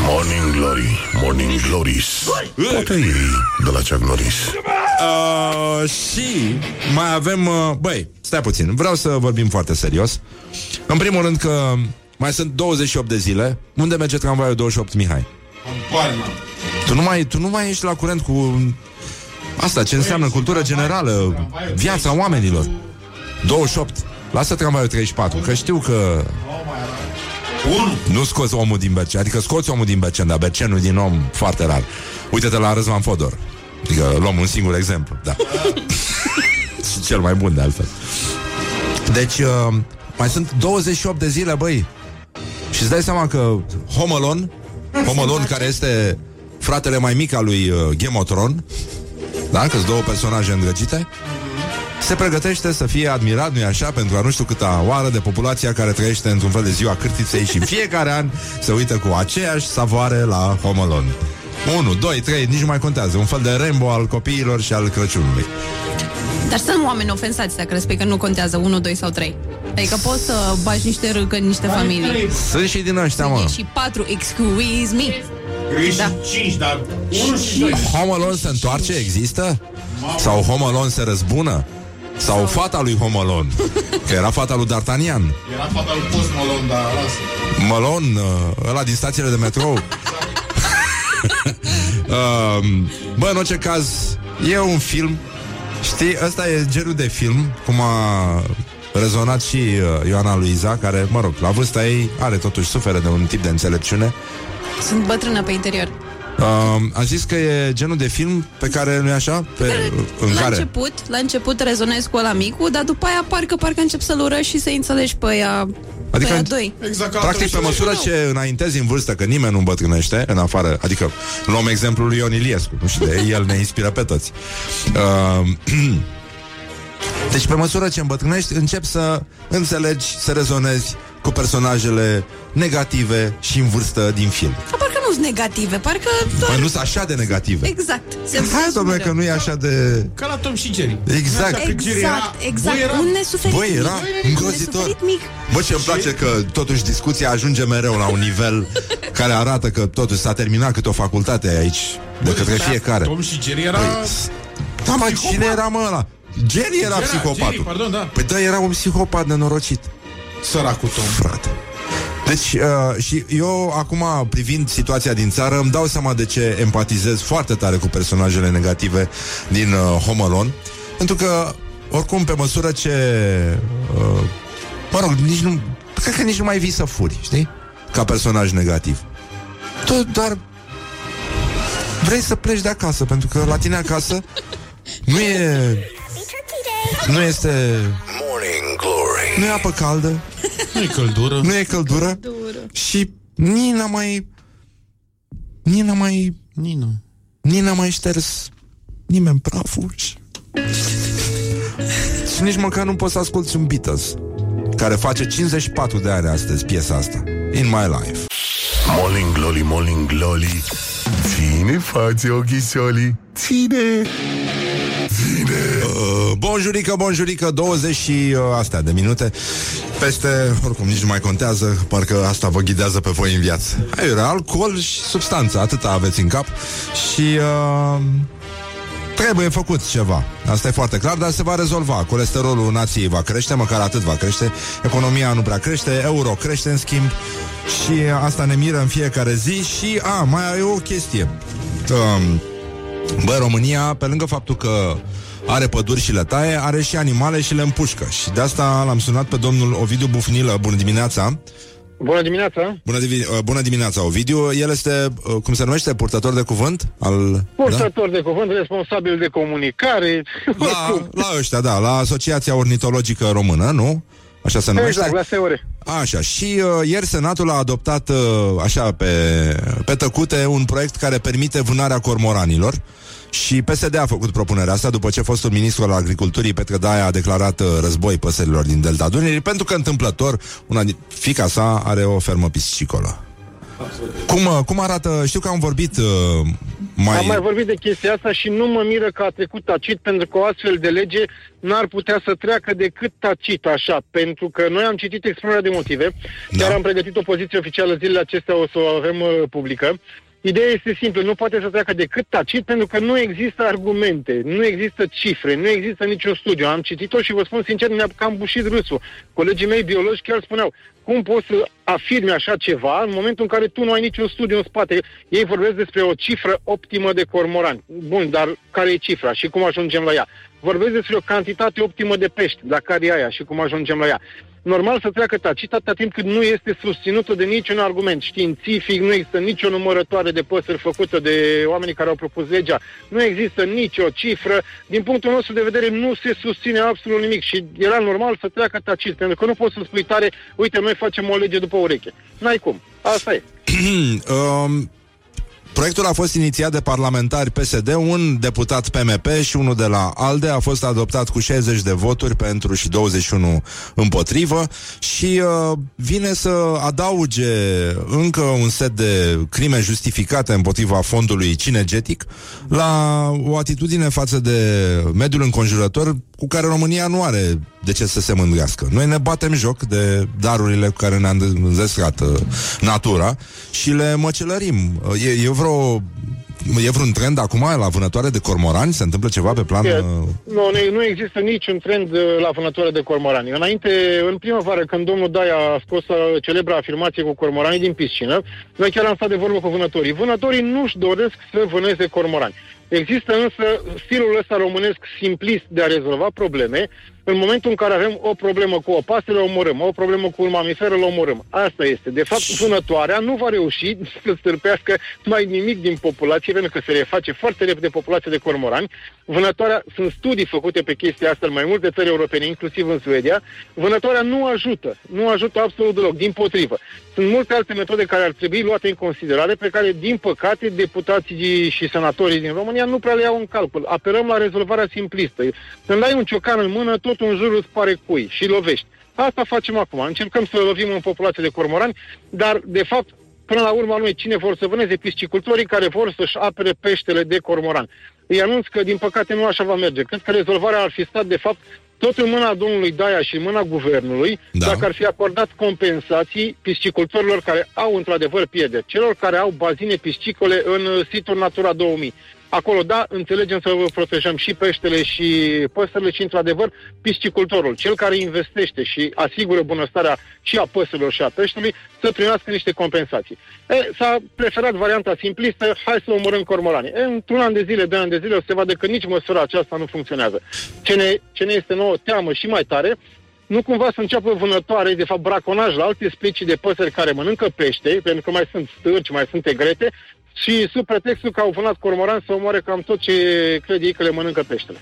Morning Glory, Morning Glories Poate de la Chuck Norris uh, Și mai avem uh, Băi, stai puțin, vreau să vorbim foarte serios În primul rând că mai sunt 28 de zile. Unde merge tramvaiul 28 Mihai? În Palma. Tu nu mai, tu nu mai ești la curent cu asta, ce înseamnă cultură generală, viața oamenilor. 28. Lasă tramvaiul 34, că știu că nu scoți omul din Bercen, adică scoți omul din Bercen, dar Bercenul din om foarte rar. Uite-te la Răzvan Fodor. Adică luăm un singur exemplu, da. Și cel mai bun de altfel. Deci, uh, mai sunt 28 de zile, băi, și îți dai seama că Homolon, Homolon care este fratele mai mic al lui uh, Gemotron, da, că două personaje îndrăgite, se pregătește să fie admirat, nu-i așa, pentru a nu știu câta oară de populația care trăiește într-un fel de ziua cârtiței și în fiecare an se uită cu aceeași savoare la Homolon. 1, 2, 3, nici nu mai contează. Un fel de Rainbow al copiilor și al Crăciunului. Dar sunt oameni ofensați dacă respect că nu contează 1, 2 sau 3. Adică poți să bagi niște râcă în niște familii. Sunt și din ăștia, mă. E și 4, excuse me. Ești Da. 5, dar 1 și 2. Home Alone se întoarce? Există? Sau Home Alone se răzbună? Sau fata lui Home Alone? Că era fata lui D'Artagnan. Era fata lui Post Malone, dar lasă. Malone, uh, ăla din stațiile de metrou. Um, Bă, în orice caz, e un film. Știi, ăsta e genul de film, cum a rezonat și uh, Ioana Luiza, care, mă rog, la vârsta ei are totuși suferă de un tip de înțelepciune. Sunt bătrână pe interior. Uh, a zis că e genul de film pe care, nu-i așa? Pe, în la care? început, la început rezonezi cu ăla micu, dar după aia parcă, parcă încep să-l urăși și să-i înțelegi pe ea, Adică, pe ea doi. Exact ca Practic, pe atunci. măsură ce înaintezi în vârstă, că nimeni nu îmbătrânește, în afară, adică luăm exemplul lui Ion Iliescu, nu știu, de el ne inspiră pe toți. Uh, deci, pe măsură ce îmbătrânești, începi să înțelegi, să rezonezi cu personajele negative și în vârstă din film. Dar parcă nu sunt negative, parcă doar... Păi nu sunt așa de negative. Exact. Se Hai, domnule, că nu e așa de... Ca la Tom și Jerry. Exact. Așa, că Jerry era- Exact, exact. Băi, era- Un nesuferit Băi, era mic. îngrozitor. Un nesuferit mic. Bă, ce îmi place că totuși discuția ajunge mereu la un nivel care arată că totuși s-a terminat câte o facultate aici de către fiecare. Tom și Jerry era... Păi, da, mă, psihopat. cine era, mă, ăla? Jerry era Era, psihopatul. Jerry, pardon, da. Păi da, era un psihopat nenorocit, Săracul Tom. frate. Deci, uh, și eu acum, privind situația din țară, îmi dau seama de ce empatizez foarte tare cu personajele negative din uh, Home Alone, pentru că, oricum, pe măsură ce... Uh, mă rog, nici nu... Cred că nici nu mai vii să furi, știi? Ca personaj negativ. Tu doar vrei să pleci de acasă, pentru că la tine acasă nu e... Nu este... Morning Glory. Nu e apă caldă, Nu e căldură. nu e căldură și nici n-a mai... Nici n-a mai... Nina. Nici n-a mai șters nimeni praful și... și nici măcar nu poți să asculti un Beatles care face 54 de ani astăzi piesa asta. In my life. Morning Glory, Morning Glory Ține față ochișorii Ține Uh, bonjurică, bonjurică, 20 și uh, astea de minute Peste, oricum nici nu mai contează Parcă asta vă ghidează pe voi în viață Aiurea, alcool și substanță Atâta aveți în cap Și uh, Trebuie făcut ceva. Asta e foarte clar, dar se va rezolva. Colesterolul nației va crește, măcar atât va crește. Economia nu prea crește, euro crește în schimb. Și asta ne miră în fiecare zi. Și, a, mai e o chestie. Um, bă, România, pe lângă faptul că are păduri și le taie, are și animale și le împușcă. Și de asta l-am sunat pe domnul Ovidiu Bufnilă. Bună dimineața! Bună dimineața! Bună, divi- uh, bună dimineața, Ovidiu. El este, uh, cum se numește, purtător de cuvânt? Al, Purtător de cuvânt, responsabil de comunicare. da? La, la ăștia, da, la Asociația Ornitologică Română, nu? Așa se numește? Exact, la SEORE. Așa, și uh, ieri Senatul a adoptat, uh, așa, pe, pe tăcute, un proiect care permite vânarea cormoranilor. Și PSD a făcut propunerea asta după ce fostul ministru al agriculturii Petre Daia a declarat uh, război păsărilor din Delta Dunării, pentru că întâmplător una din fica sa are o fermă piscicolă. Cum, uh, cum arată, știu că am vorbit uh, mai... Am mai vorbit de chestia asta și nu mă miră că a trecut tacit, pentru că o astfel de lege n-ar putea să treacă decât tacit, așa, pentru că noi am citit expunerea de motive, Da. chiar am pregătit o poziție oficială zilele acestea, o să o avem uh, publică. Ideea este simplă, nu poate să treacă decât tacit pentru că nu există argumente, nu există cifre, nu există niciun studiu. Am citit-o și vă spun sincer, mi-a cam bușit râsul. Colegii mei biologi chiar spuneau, cum poți să afirmi așa ceva în momentul în care tu nu ai niciun studiu în spate? Ei vorbesc despre o cifră optimă de cormorani. Bun, dar care e cifra și cum ajungem la ea? Vorbesc despre o cantitate optimă de pești, dar care e aia și cum ajungem la ea? normal să treacă tacit atâta timp cât nu este susținută de niciun argument științific, nu există nicio numărătoare de păsări făcută de oamenii care au propus legea, nu există nicio cifră. Din punctul nostru de vedere nu se susține absolut nimic și era normal să treacă tacit, pentru că nu poți să spui tare, uite, noi facem o lege după ureche. N-ai cum. Asta e. um, Proiectul a fost inițiat de parlamentari PSD, un deputat PMP și unul de la ALDE. A fost adoptat cu 60 de voturi pentru și 21 împotrivă și uh, vine să adauge încă un set de crime justificate împotriva fondului cinegetic la o atitudine față de mediul înconjurător cu care România nu are de ce să se mândrească. Noi ne batem joc de darurile cu care ne-a înzestrat uh, natura și le măcelărim. Uh, E, e vreo... E vreun trend acum la vânătoare de cormorani? Se întâmplă ceva pe plan... E, uh, Nu, nu, nu există niciun trend uh, la vânătoare de cormorani. Înainte, în primăvară, când domnul Daia a scos uh, celebra afirmație cu cormoranii din piscină, noi chiar am stat de vorbă cu vânătorii. Vânătorii nu-și doresc să vâneze cormorani. Există însă stilul ăsta românesc simplist de a rezolva probleme. În momentul în care avem o problemă cu o pasăre, o omorâm. O problemă cu un mamifer, îl omorâm. Asta este. De fapt, vânătoarea nu va reuși să stârpească mai nimic din populație, pentru că se reface foarte repede populația de cormorani. Vânătoarea, sunt studii făcute pe chestia asta în mai multe țări europene, inclusiv în Suedia. Vânătoarea nu ajută. Nu ajută absolut deloc. Din potrivă. Sunt multe alte metode care ar trebui luate în considerare, pe care, din păcate, deputații și senatorii din România nu prea le iau în calcul. Apelăm la rezolvarea simplistă. Când ai un ciocan în mână, tot în jur îți pare cui și lovești. Asta facem acum. Încercăm să lovim în populație de cormorani, dar, de fapt, până la urmă, noi cine vor să vâneze piscicultorii care vor să-și apere peștele de cormoran. Îi anunț că, din păcate, nu așa va merge. Cred că rezolvarea ar fi stat, de fapt, tot în mâna domnului Daia și în mâna guvernului, Da. da. dacă ar fi acordat compensații piscicultorilor care au într-adevăr pierderi, celor care au bazine piscicole în uh, situl Natura 2000. Acolo, da, înțelegem să vă protejăm și peștele și păsările și, într-adevăr, piscicultorul, cel care investește și asigură bunăstarea și a păsărilor și a peștelui, să primească niște compensații. E, s-a preferat varianta simplistă, hai să omorâm cormoranii. E, într-un an de zile, doi ani de zile, o să se vadă că nici măsura aceasta nu funcționează. Ce ne, ce ne este nouă teamă și mai tare, nu cumva să înceapă vânătoare, de fapt braconaj la alte specii de păsări care mănâncă pește, pentru că mai sunt stârci, mai sunt egrete, și sub pretextul că au vânat cormoran să omoare cam tot ce cred ei că le mănâncă peștele.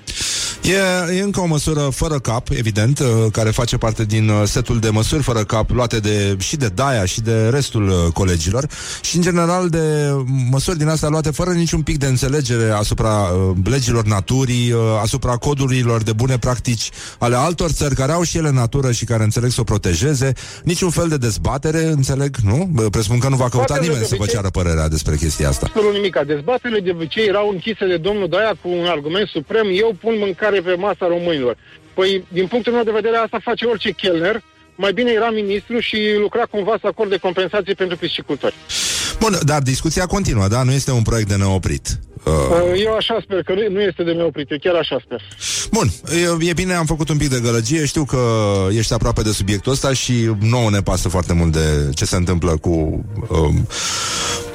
E, e încă o măsură fără cap, evident, uh, care face parte din uh, setul de măsuri fără cap luate de, și de Daia și de restul uh, colegilor și, în general, de măsuri din astea luate fără niciun pic de înțelegere asupra uh, legilor naturii, uh, asupra codurilor de bune practici ale altor țări care au și ele natură și care înțeleg să o protejeze, niciun fel de dezbatere, înțeleg, nu? Bă, Presupun că nu va căuta Poate nimeni de să vă obicei- ceară părerea despre chestia asta. Absolut nimic. Dezbaterile de obicei erau închise de domnul Daia cu un argument suprem. Eu pun mâncare pe masa românilor. Păi, din punctul meu de vedere, asta face orice chelner. Mai bine era ministru și lucra cumva să acorde compensații pentru piscicultori. Bun, dar discuția continuă, da? Nu este un proiect de neoprit. Uh, Eu așa sper, că nu- nu este de neoprit, eu chiar așa sper. Bun, e, e bine, am făcut un pic de gălăgie Știu că ești aproape de subiectul ăsta Și nouă ne pasă foarte mult de ce se întâmplă cu um,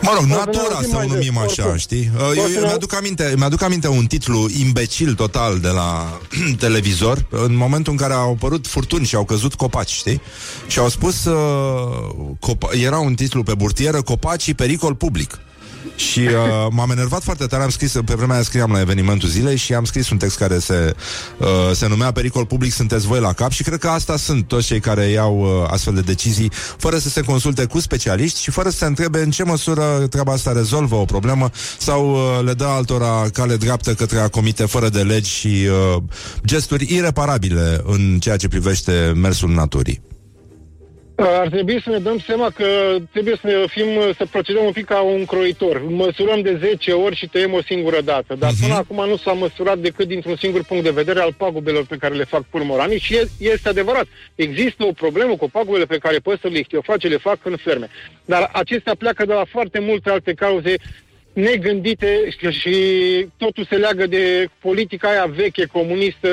Mă rog, ne natura auzim să o mai numim des, așa, oricum. știi? Uh, O Eu, să eu ne- mi-aduc aminte, mi-aduc aminte un titlu imbecil total de la televizor În momentul în care au apărut furtuni și au căzut copaci, știi? Și au spus uh, copa- Era un titlu pe burtieră Copacii pericol public și uh, m-am enervat foarte tare, am scris, pe vremea aia scriam la evenimentul zilei și am scris un text care se, uh, se numea Pericol public, sunteți voi la cap și cred că asta sunt toți cei care iau uh, astfel de decizii fără să se consulte cu specialiști și fără să se întrebe în ce măsură treaba asta rezolvă o problemă sau uh, le dă altora cale dreaptă către a comite fără de legi și uh, gesturi ireparabile în ceea ce privește mersul naturii. Ar trebui să ne dăm seama că trebuie să fim, să procedăm un pic ca un croitor. Măsurăm de 10 ori și tăiem o singură dată. Dar până acum nu s-a măsurat decât dintr-un singur punct de vedere al pagubelor pe care le fac purmoranii și e- este adevărat. Există o problemă cu pagubele pe care păsările ichtioface le fac în ferme. Dar acestea pleacă de la foarte multe alte cauze negândite și, și totul se leagă de politica aia veche comunistă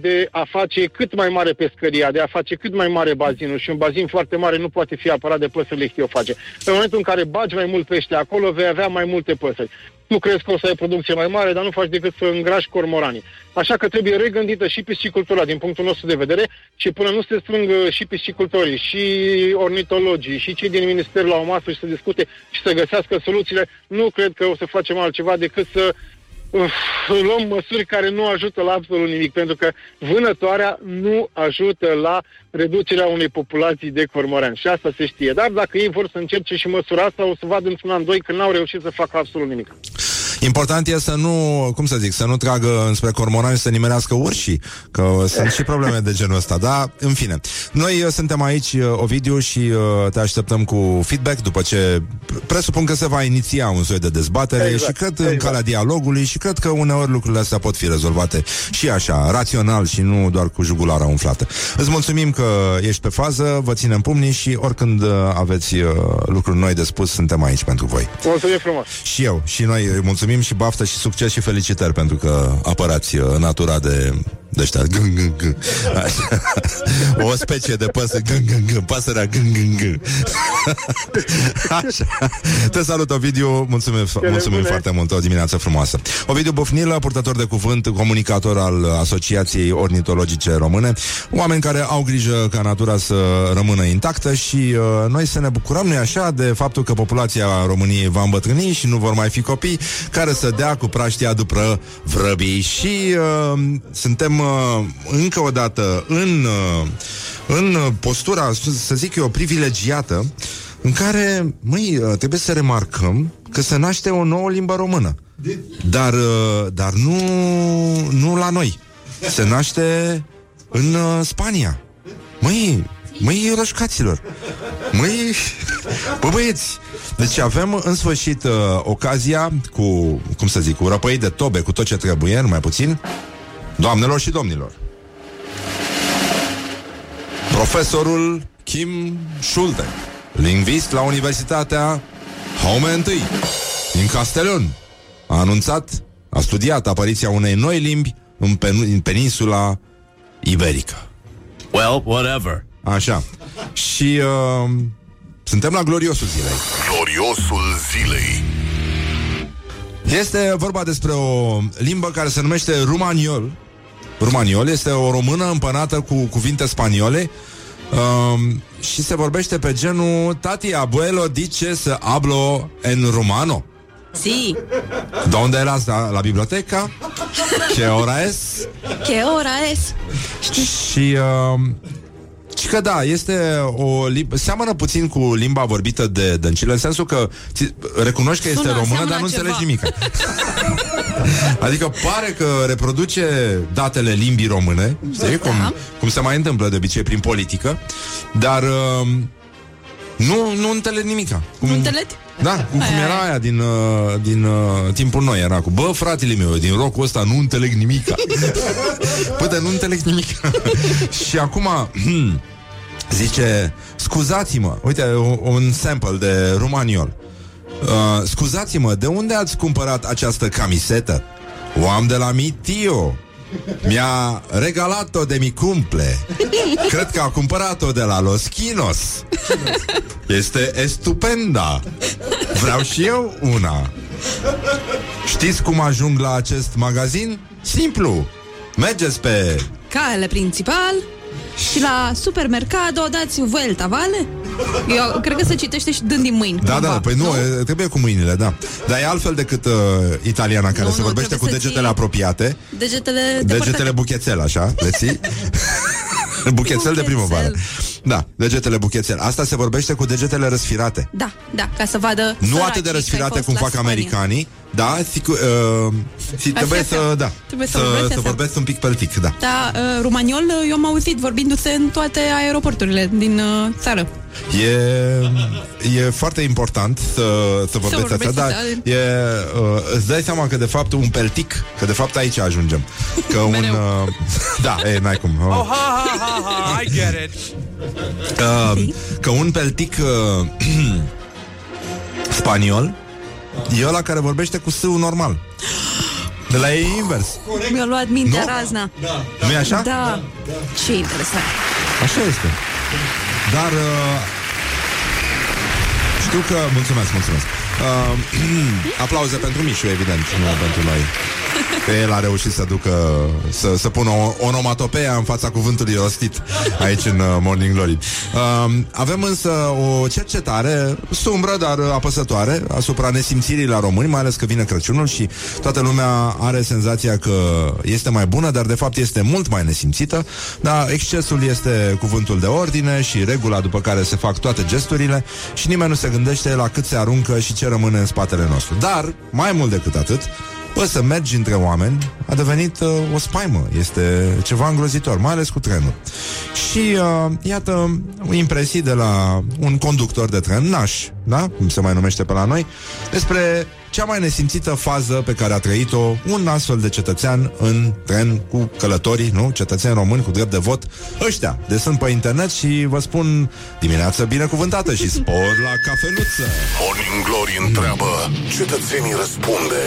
de a face cât mai mare pescăria, de a face cât mai mare bazinul și un bazin foarte mare nu poate fi apărat de păsările ichtioface. În momentul în care bagi mai mult pește acolo, vei avea mai multe păsări. Tu crezi că o să ai producție mai mare, dar nu faci decât să îngrași cormoranii. Așa că trebuie regândită și piscicultura din punctul nostru de vedere și până nu se strâng uh, și piscicultorii, și ornitologii, și cei din minister la o masă și să discute și să găsească soluțiile, nu cred că o să facem altceva decât să uh, luăm măsuri care nu ajută la absolut nimic, pentru că vânătoarea nu ajută la reducerea unei populații de cormorani. Și asta se știe. Dar dacă ei vor să încerce și măsura asta, o să vadă într-un an, doi, că n-au reușit să facă absolut nimic. Important e să nu, cum să zic, să nu tragă înspre cormorani și să nimerească urșii, că sunt și probleme de genul ăsta, dar în fine. Noi uh, suntem aici, uh, Ovidiu, și uh, te așteptăm cu feedback după ce presupun că se va iniția un soi de dezbatere Exact, și cred în exact. calea dialogului și cred că uneori lucrurile astea pot fi rezolvate și așa, rațional și nu doar cu jugulara umflată. Îți mulțumim că ești pe fază, vă ținem pumnii și oricând uh, aveți uh, lucruri noi de spus, suntem aici pentru voi. Mulțumim frumos! Și eu, și noi îi mulțumim și baftă și succes și felicitări pentru că apărați uh, natura de de ăștia, gâng, gâng, gâng. Așa. O specie de păsări, gâng, gâng, gâng, pasărea, gâng, gâng, gâng. Așa. Te salut, Ovidiu, mulțumim, mulțumim bune. foarte mult, o dimineață frumoasă. Ovidiu Bufnilă, purtător de cuvânt, comunicator al Asociației Ornitologice Române, oameni care au grijă ca natura să rămână intactă și uh, noi să ne bucurăm, nu așa, de faptul că populația României va îmbătrâni și nu vor mai fi copii care să dea cu praștia după vrăbii și uh, suntem uh, încă o dată în, uh, în postura, să zic eu, privilegiată în care, măi, uh, trebuie să remarcăm că se naște o nouă limbă română. Dar, uh, dar nu, nu la noi. Se naște în uh, Spania. Măi, măi, roșcaților. Măi, bă băieți, deci avem în sfârșit uh, ocazia cu, cum să zic, cu răpăi de tobe, cu tot ce trebuie, numai puțin, doamnelor și domnilor. Profesorul Kim Schulte, lingvist la Universitatea Home I din Castellon, a anunțat, a studiat apariția unei noi limbi în, pen- în peninsula iberică. Well, whatever. Așa. Și uh, suntem la gloriosul zilei. Gloriosul zilei. Este vorba despre o limbă care se numește rumaniol. Rumaniol este o română împănată cu cuvinte spaniole um, și se vorbește pe genul Tati, abuelo dice să hablo en romano. Si. Donde eras la, la biblioteca? Ce ora es? Que ora es? Și... Uh, și că da, este o limbă, seamănă puțin cu limba vorbită de Dăncilă, în sensul că ți, recunoști că este Sună, română, seamănă dar nu ceva. înțelegi nimic. Adică pare că reproduce datele limbii române, știi, cum, cum se mai întâmplă de obicei prin politică, dar uh, nu, nu înțelegi nimica. Cum, Nu înțelegi? Da, cum, cum era aia din, uh, din uh, timpul noi, era cu Bă, fratele meu, din rocul ăsta nu înțeleg nimica. Bă, dar nu înțeleg nimic. Și acum Zice, scuzați-mă. Uite, un, un sample de romaniol uh, Scuzați-mă, de unde ați cumpărat această camisetă? O am de la mi tio Mi-a regalat-o de mi cumple Cred că a cumpărat-o de la Los Chinos Este stupenda Vreau și eu una Știți cum ajung la acest magazin? Simplu Mergeți pe Cale principal și la supermercado dați vuelta, vale? Eu cred că se citește și dând din mâini. Da, cumva. da, păi nu, e, trebuie cu mâinile, da Dar e altfel decât uh, italiana care Nu, se nu, vorbește cu trebuie să degetele ții- apropiate Degetele Degetele depărtate. buchețel, așa, le ții? buchețel de primăvară Da, degetele buchețel Asta se vorbește cu degetele răsfirate Da, da, ca să vadă Nu săracii atât de că ai răsfirate fost cum la fac Spania. americanii Da, sicu, uh, si, trebuie Așa, să, da, Trebuie să să, vorbești să așa. vorbesc un pic peltic, da Da, uh, romaniol uh, eu am auzit vorbindu-se în toate aeroporturile din uh, țară. E, e foarte important să, să vorbești asta, vorbești dar asta. e, uh, îți dai seama că de fapt un peltic, că de fapt aici ajungem. Că un... Mereu. Uh, da, e, n-ai cum. Oh, Uh, ha, ha, ha, ha, I get it. Uh, că un peltic uh, spaniol e ăla care vorbește cu sâul normal. De la ei invers. Mi-a luat mintea Nu? razna. nu e așa? Da. Ce interesant. Așa este. Dar uh, știu că... Mulțumesc, mulțumesc. Uh, aplauze pentru Mișu, evident, nu pentru noi. Că el a reușit să ducă Să, să pună o onomatopeia în fața cuvântului rostit Aici în uh, Morning Glory. Uh, Avem însă o cercetare Sumbră, dar apăsătoare Asupra nesimțirii la români Mai ales că vine Crăciunul și toată lumea Are senzația că este mai bună Dar de fapt este mult mai nesimțită. Dar excesul este cuvântul de ordine Și regula după care se fac toate gesturile Și nimeni nu se gândește la cât se aruncă Și ce rămâne în spatele nostru. Dar, mai mult decât atât Bă, să mergi între oameni a devenit uh, o spaimă. Este ceva îngrozitor, mai ales cu trenul. Și uh, iată impresii de la un conductor de tren, naș, da? Cum se mai numește pe la noi, despre cea mai nesimțită fază pe care a trăit-o un astfel de cetățean în tren cu călătorii, nu? Cetățeni români cu drept de vot. Ăștia de sunt pe internet și vă spun dimineață binecuvântată și spor la cafeluță. Morning Glory întreabă Cetățenii răspunde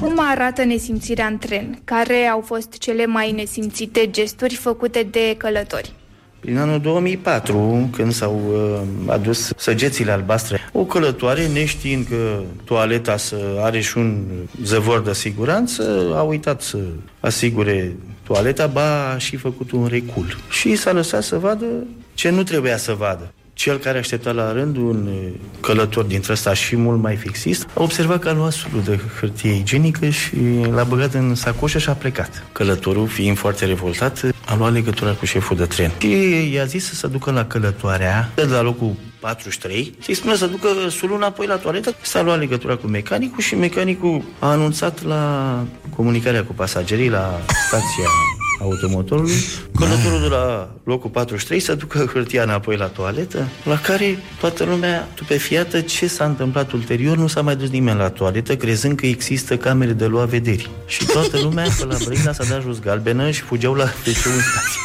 Cum arată nesimțirea în tren? Care au fost cele mai nesimțite gesturi făcute de călători? Prin anul 2004, când s-au uh, adus săgețile albastre, o călătoare, neștiind că toaleta să are și un zăvor de siguranță, a uitat să asigure toaleta, ba a și făcut un recul. Și s-a lăsat să vadă ce nu trebuia să vadă. Cel care aștepta la rând un uh, călător dintre ăsta și mult mai fixist a observat că a luat sulul de hârtie igienică și l-a băgat în sacoșă și a plecat. Călătorul, fiind foarte revoltat, a luat legătura cu șeful de tren și i-a zis să se ducă la călătoarea de la locul 43 și îi spune să ducă sulul înapoi la toaletă. S-a luat legătura cu mecanicul și mecanicul a anunțat la comunicarea cu pasagerii la stația automotorului, călătorul de la locul 43 să ducă hârtia înapoi la toaletă, la care toată lumea, stupefiată, ce s-a întâmplat ulterior, nu s-a mai dus nimeni la toaletă, crezând că există camere de luat vederi. Și toată lumea, pe la Brăila, s-a dat jos galbenă și fugeau la wc în stație.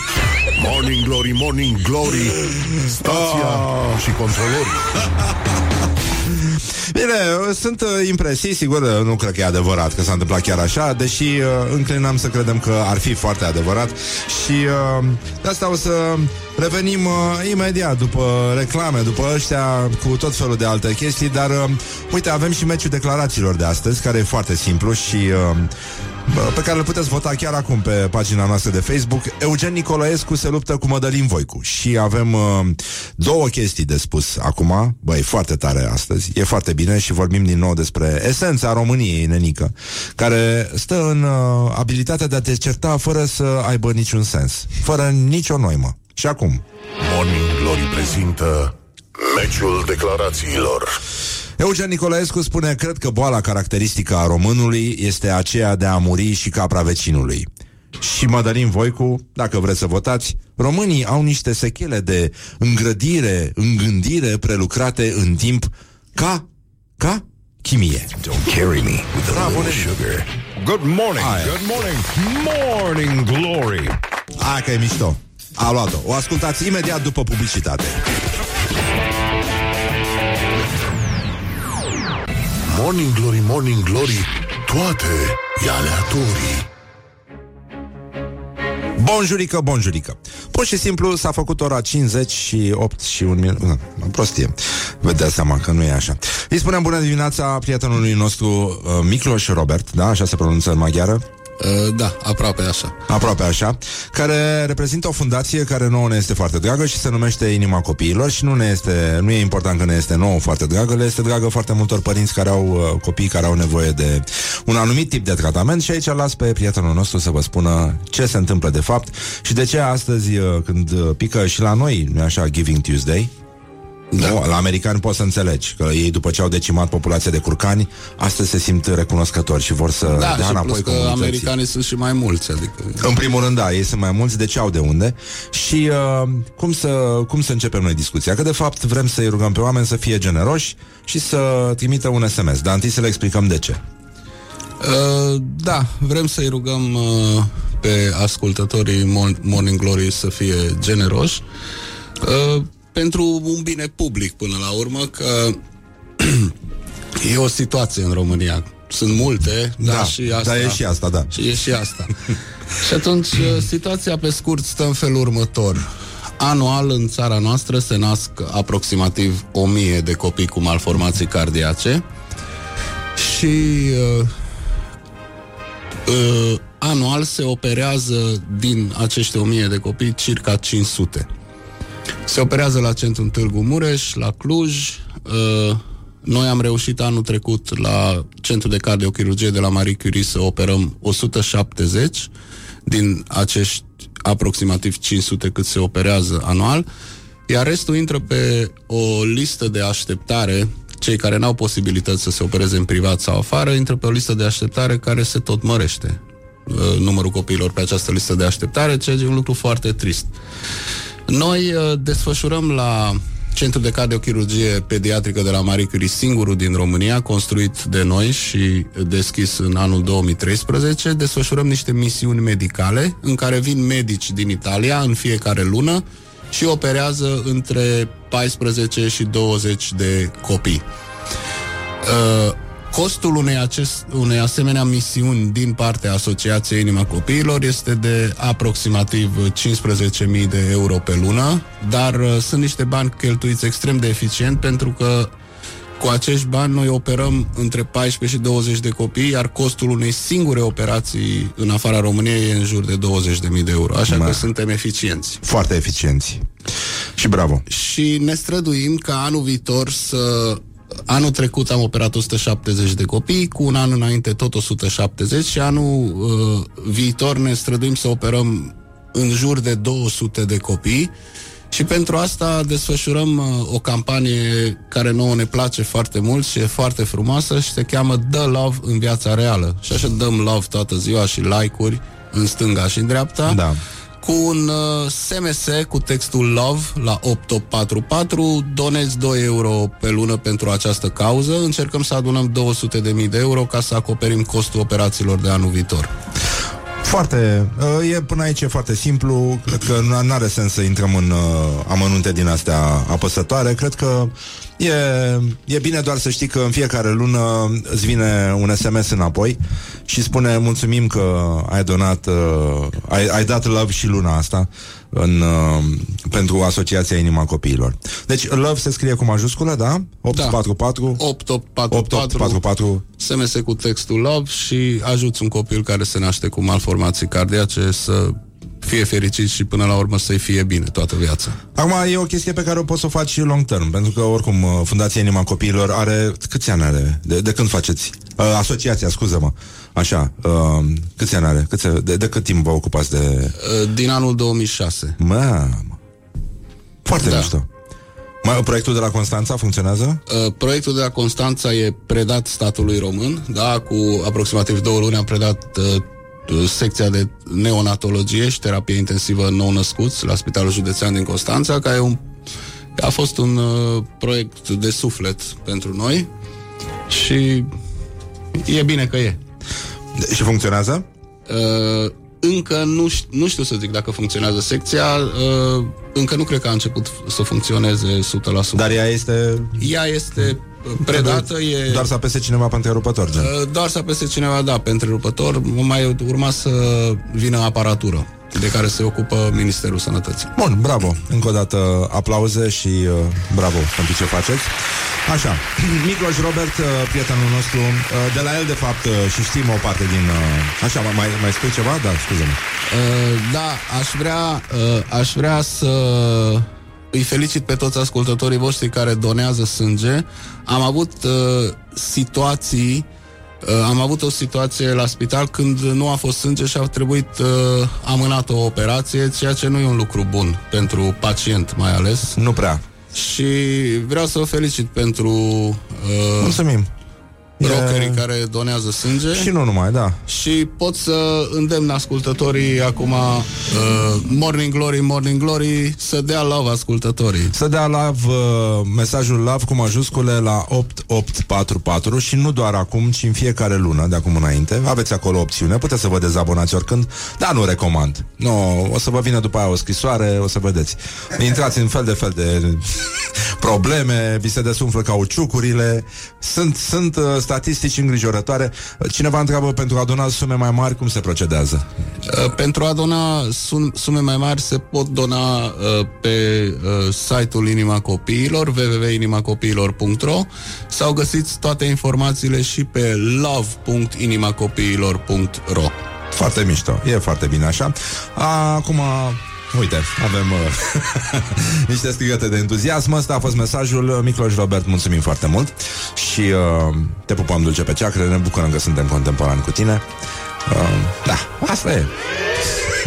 Morning Glory, Morning Glory Stația și controlorii Bine, sunt uh, impresii, sigur, uh, nu cred că e adevărat că s-a întâmplat chiar așa, deși uh, înclinăm să credem că ar fi foarte adevărat și uh, de asta o să Revenim uh, imediat după reclame, după ăștia cu tot felul de alte chestii, dar uh, uite, avem și meciul declarațiilor de astăzi, care e foarte simplu și uh, bă, pe care îl puteți vota chiar acum pe pagina noastră de Facebook. Eugen Nicolaescu se luptă cu Mădălin Voicu și avem uh, două chestii de spus acum. Băi, foarte tare astăzi, e foarte bine și vorbim din nou despre esența României, nenică, care stă în uh, abilitatea de a te certa fără să aibă niciun sens, fără nicio noimă. Și acum, Morning Glory prezintă Meciul declarațiilor Eugen Nicolaescu spune, cred că boala caracteristică a românului este aceea de a muri și capra vecinului. Și Mădălin Voicu, dacă vreți să votați, românii au niște sechele de îngrădire, îngândire prelucrate în timp ca, ca chimie. Don't carry me with a little sugar. Good morning, Aia. good morning Morning Glory Aia că e mișto. A luat-o. O ascultați imediat după publicitate. Morning Glory, Morning Glory Toate e aleatorii Bonjurică, bonjurică. Pur și simplu s-a făcut ora 58 și un minut. Nu, prostie. Vă dați seama că nu e așa. Îi spunem bună dimineața prietenului nostru uh, Miklos Robert, da? Așa se pronunță în maghiară. Uh, da, aproape așa. Aproape așa, care reprezintă o fundație care nouă ne este foarte dragă și se numește Inima Copiilor și nu ne este, nu e important că ne este nouă foarte dragă, le este dragă foarte multor părinți care au uh, copii care au nevoie de un anumit tip de tratament și aici las pe prietenul nostru să vă spună ce se întâmplă de fapt și de ce astăzi uh, când uh, pică și la noi, nu așa, Giving Tuesday, da. Nu, la americani poți să înțelegi că ei după ce au decimat populația de curcani, astăzi se simt recunoscători și vor să Da, dea și plus înapoi că comunității. americanii sunt și mai mulți, adică... În primul rând, da, ei sunt mai mulți, deci au de unde. Și uh, cum, să, cum să începem noi discuția? Că de fapt vrem să-i rugăm pe oameni să fie generoși și să trimită un SMS. Dar întâi să le explicăm de ce. Uh, da, vrem să-i rugăm uh, pe ascultătorii Mon- Morning Glory să fie generoși uh, pentru un bine public până la urmă, că e o situație în România. Sunt multe, Da, dar și asta. dar e și asta, da. Și e și asta. și atunci, uh, situația pe scurt stă în felul următor. Anual în țara noastră se nasc aproximativ 1000 de copii cu malformații cardiace și uh, uh, anual se operează din acești 1000 de copii circa 500. Se operează la centrul Târgu Mureș, la Cluj. Uh, noi am reușit anul trecut la centrul de cardiochirurgie de la Marie Curie să operăm 170 din acești aproximativ 500 cât se operează anual, iar restul intră pe o listă de așteptare cei care n-au posibilități să se opereze în privat sau afară, intră pe o listă de așteptare care se tot mărește uh, numărul copiilor pe această listă de așteptare, ceea ce e un lucru foarte trist. Noi uh, desfășurăm la Centrul de Cardiochirurgie Pediatrică de la Marie Curie, singurul din România, construit de noi și deschis în anul 2013, desfășurăm niște misiuni medicale în care vin medici din Italia în fiecare lună și operează între 14 și 20 de copii. Uh, costul unei, acest, unei asemenea misiuni din partea Asociației Inima Copiilor este de aproximativ 15.000 de euro pe lună, dar uh, sunt niște bani cheltuiți extrem de eficient pentru că cu acești bani noi operăm între 14 și 20 de copii, iar costul unei singure operații în afara României e în jur de 20.000 de euro. Așa Ma. că suntem eficienți. Foarte eficienți. Și bravo. Și ne străduim ca anul viitor să... Anul trecut am operat 170 de copii, cu un an înainte tot 170 și anul uh, viitor ne străduim să operăm în jur de 200 de copii și pentru asta desfășurăm uh, o campanie care nouă ne place foarte mult și e foarte frumoasă și se cheamă Dă Love în viața reală. Și așa dăm love toată ziua și like-uri în stânga și în dreapta. Da. Cu un uh, SMS cu textul Love la 8844 donezi 2 euro pe lună pentru această cauză. Încercăm să adunăm 200.000 de euro ca să acoperim costul operațiilor de anul viitor. Foarte, uh, e până aici e foarte simplu, cred că nu are sens să intrăm în uh, amănunte din astea apăsătoare, cred că e, e bine doar să știi că în fiecare lună îți vine un SMS înapoi și spune mulțumim că ai donat, uh, ai, ai dat love și luna asta, în, uh, pentru Asociația Inima Copiilor. Deci Love se scrie cu majusculă, da? 844 8844 8844 SMS cu textul Love și ajuți un copil care se naște cu malformații cardiace să fie fericit și până la urmă să-i fie bine toată viața. Acum e o chestie pe care o poți să o faci și long term, pentru că oricum uh, Fundația Inima Copiilor are... Câți ani are? De, de când faceți? Uh, asociația, scuză-mă. Așa, uh, câți ani are? Câți, de, de cât timp vă ocupați de... Uh, Din anul 2006. Mă, foarte Da. mișto. Mai, proiectul de la Constanța funcționează? Uh, Proiectul de la Constanța e predat statului român, da, cu aproximativ două luni am predat uh, secția de neonatologie și terapie intensivă nou-născuți la Spitalul Județean din Constanța, care e un, a fost un uh, proiect de suflet pentru noi și e bine că e. Și funcționează? Uh, încă nu, ș- nu știu să zic dacă funcționează secția, uh, încă nu cred că a început să funcționeze 100%. Dar ea este... Ea este uh, predată, e... Doar să apese cineva pe întrerupător, gen. Uh, Doar să apese cineva, da, pe întrerupător, mai urma să vină aparatură de care se ocupă Ministerul Sănătății. Bun, bravo. Încă o dată aplauze și uh, bravo pentru ce faceți. Așa, Micloș Robert, uh, prietenul nostru, uh, de la el, de fapt, uh, și știm o parte din... Uh, așa, mai, mai spui ceva? Da, scuze-mă. Uh, da, aș vrea, uh, aș vrea să îi felicit pe toți ascultătorii voștri care donează sânge. Am avut uh, situații uh, am avut o situație la spital când nu a fost sânge și a trebuit uh, amânat o operație, ceea ce nu e un lucru bun pentru pacient mai ales. Nu prea. Și vreau să vă felicit pentru uh, Mulțumim. Brokerii care donează sânge. Și nu numai, da. Și pot să îndemn ascultătorii acum uh, Morning Glory, Morning Glory să dea love ascultătorii. Să dea love, uh, mesajul love cu majuscule la 8844 și nu doar acum, ci în fiecare lună de acum înainte. Aveți acolo opțiune, puteți să vă dezabonați oricând, dar nu recomand. Nu, o să vă vină după aia o scrisoare, o să vedeți. Intrați în fel de fel de probleme, vi se desumflă cauciucurile, sunt, sunt uh, statistici îngrijorătoare. Cineva întreabă pentru a dona sume mai mari, cum se procedează? Uh, pentru a dona sum, sume mai mari se pot dona uh, pe uh, site-ul Inima Copiilor www.inimacopiilor.ro sau găsiți toate informațiile și pe love.inimacopiilor.ro Foarte mișto, e foarte bine așa. Acum, uite, avem uh, niște strigăte de entuziasm. Ăsta a fost mesajul. Micloș Robert, mulțumim foarte mult și uh, te pupăm dulce pe ceacre. Ne bucurăm că suntem contemporani cu tine. Uh, da, asta e.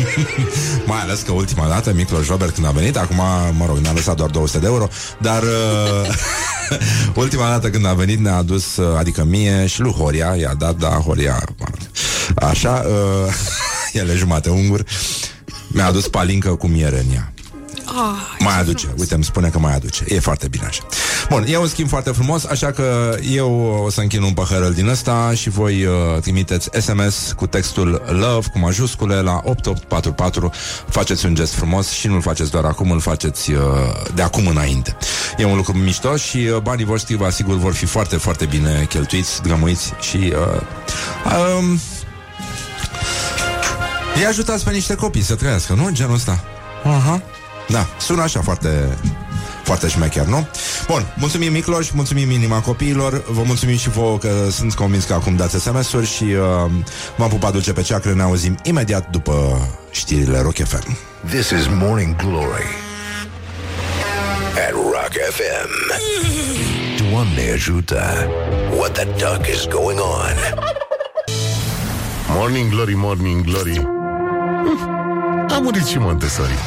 Mai ales că ultima dată Micloș Robert când a venit Acum, mă rog, ne-a lăsat doar 200 de euro Dar uh, Ultima dată când a venit ne-a adus uh, Adică mie și lui Horia I-a dat, da, Horia Așa uh, El e jumate ungur Mi-a adus palincă cu miere în ea. Ah, mai aduce, uite, îmi spune că mai aduce. E foarte bine așa. Bun, e un schimb foarte frumos Așa că eu o să închin un păhărel din ăsta Și voi uh, trimiteți SMS Cu textul LOVE, cu majuscule La 8844 Faceți un gest frumos și nu-l faceți doar acum Îl faceți uh, de acum înainte. E un lucru mișto și uh, banii voștri Vă asigur vor fi foarte, foarte bine cheltuiți Drămuiți și uh, um, îi ajutați pe niște copii să trăiască, nu? Genul ăsta Aha. Da, sună așa foarte foarte șmecher, nu? Bun, mulțumim Micloș, mulțumim Inima Copiilor Vă mulțumim și vouă că sunt convins că acum dați SMS-uri Și uh, v-am pupat dulce pe ceacră Ne auzim imediat după știrile Rock FM This is Morning Glory at Rock FM. Doamne ajută! What the duck is going on? Morning Glory, Morning Glory A murit și Montessori.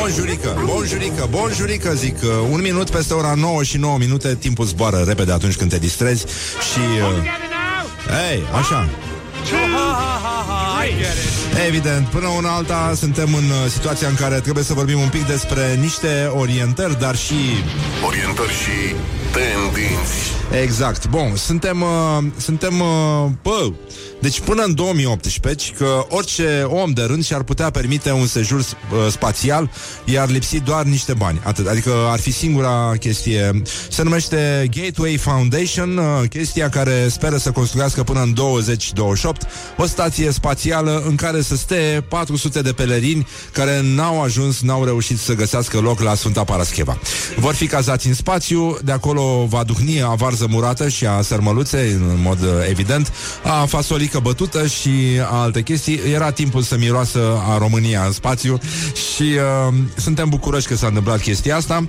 Bonjurică, bonjurică, bonjurică Zic, uh, un minut peste ora 9 și 9 minute Timpul zboară repede atunci când te distrezi Și... Uh, Ei, așa. I get it. Evident, până una alta suntem în uh, situația în care trebuie să vorbim un pic despre niște orientări, dar și... Orientări și tendinți Exact. Bun, suntem, uh, suntem, uh, bă, deci până în 2018, ci că orice om de rând și-ar putea permite un sejur uh, spațial, i-ar lipsi doar niște bani. Atât. Adică ar fi singura chestie. Se numește Gateway Foundation, uh, chestia care speră să construiască până în 2028 o stație spațială spațială în care să stea 400 de pelerini care n-au ajuns, n-au reușit să găsească loc la Sfânta Parascheva. Vor fi cazați în spațiu, de acolo va duhni a varză murată și a sărmăluței, în mod uh, evident, a fasolică bătută și a alte chestii. Era timpul să miroasă a România în spațiu și uh, suntem bucuroși că s-a întâmplat chestia asta.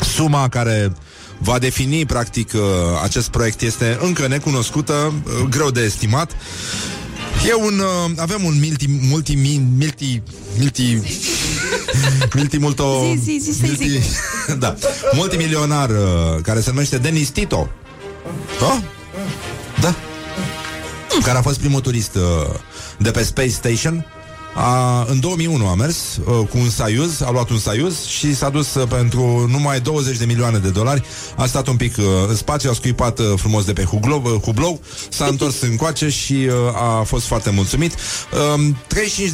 Suma care va defini, practic, uh, acest proiect este încă necunoscută, uh, greu de estimat. E un, uh, avem un multi, multi, multi, multi, multi, multi, multo, Zi, zi, zi, să-i multi, da, multimilionar uh, care se numește Denis Tito. Da? Da. Care a fost primul turist uh, de pe Space Station. A, în 2001 a mers uh, cu un Soyuz, a luat un Soyuz și s-a dus uh, pentru numai 20 de milioane de dolari. A stat un pic uh, în spațiu, a scuipat uh, frumos de pe Hublou, uh, Hublou s-a întors încoace și uh, a fost foarte mulțumit. Uh,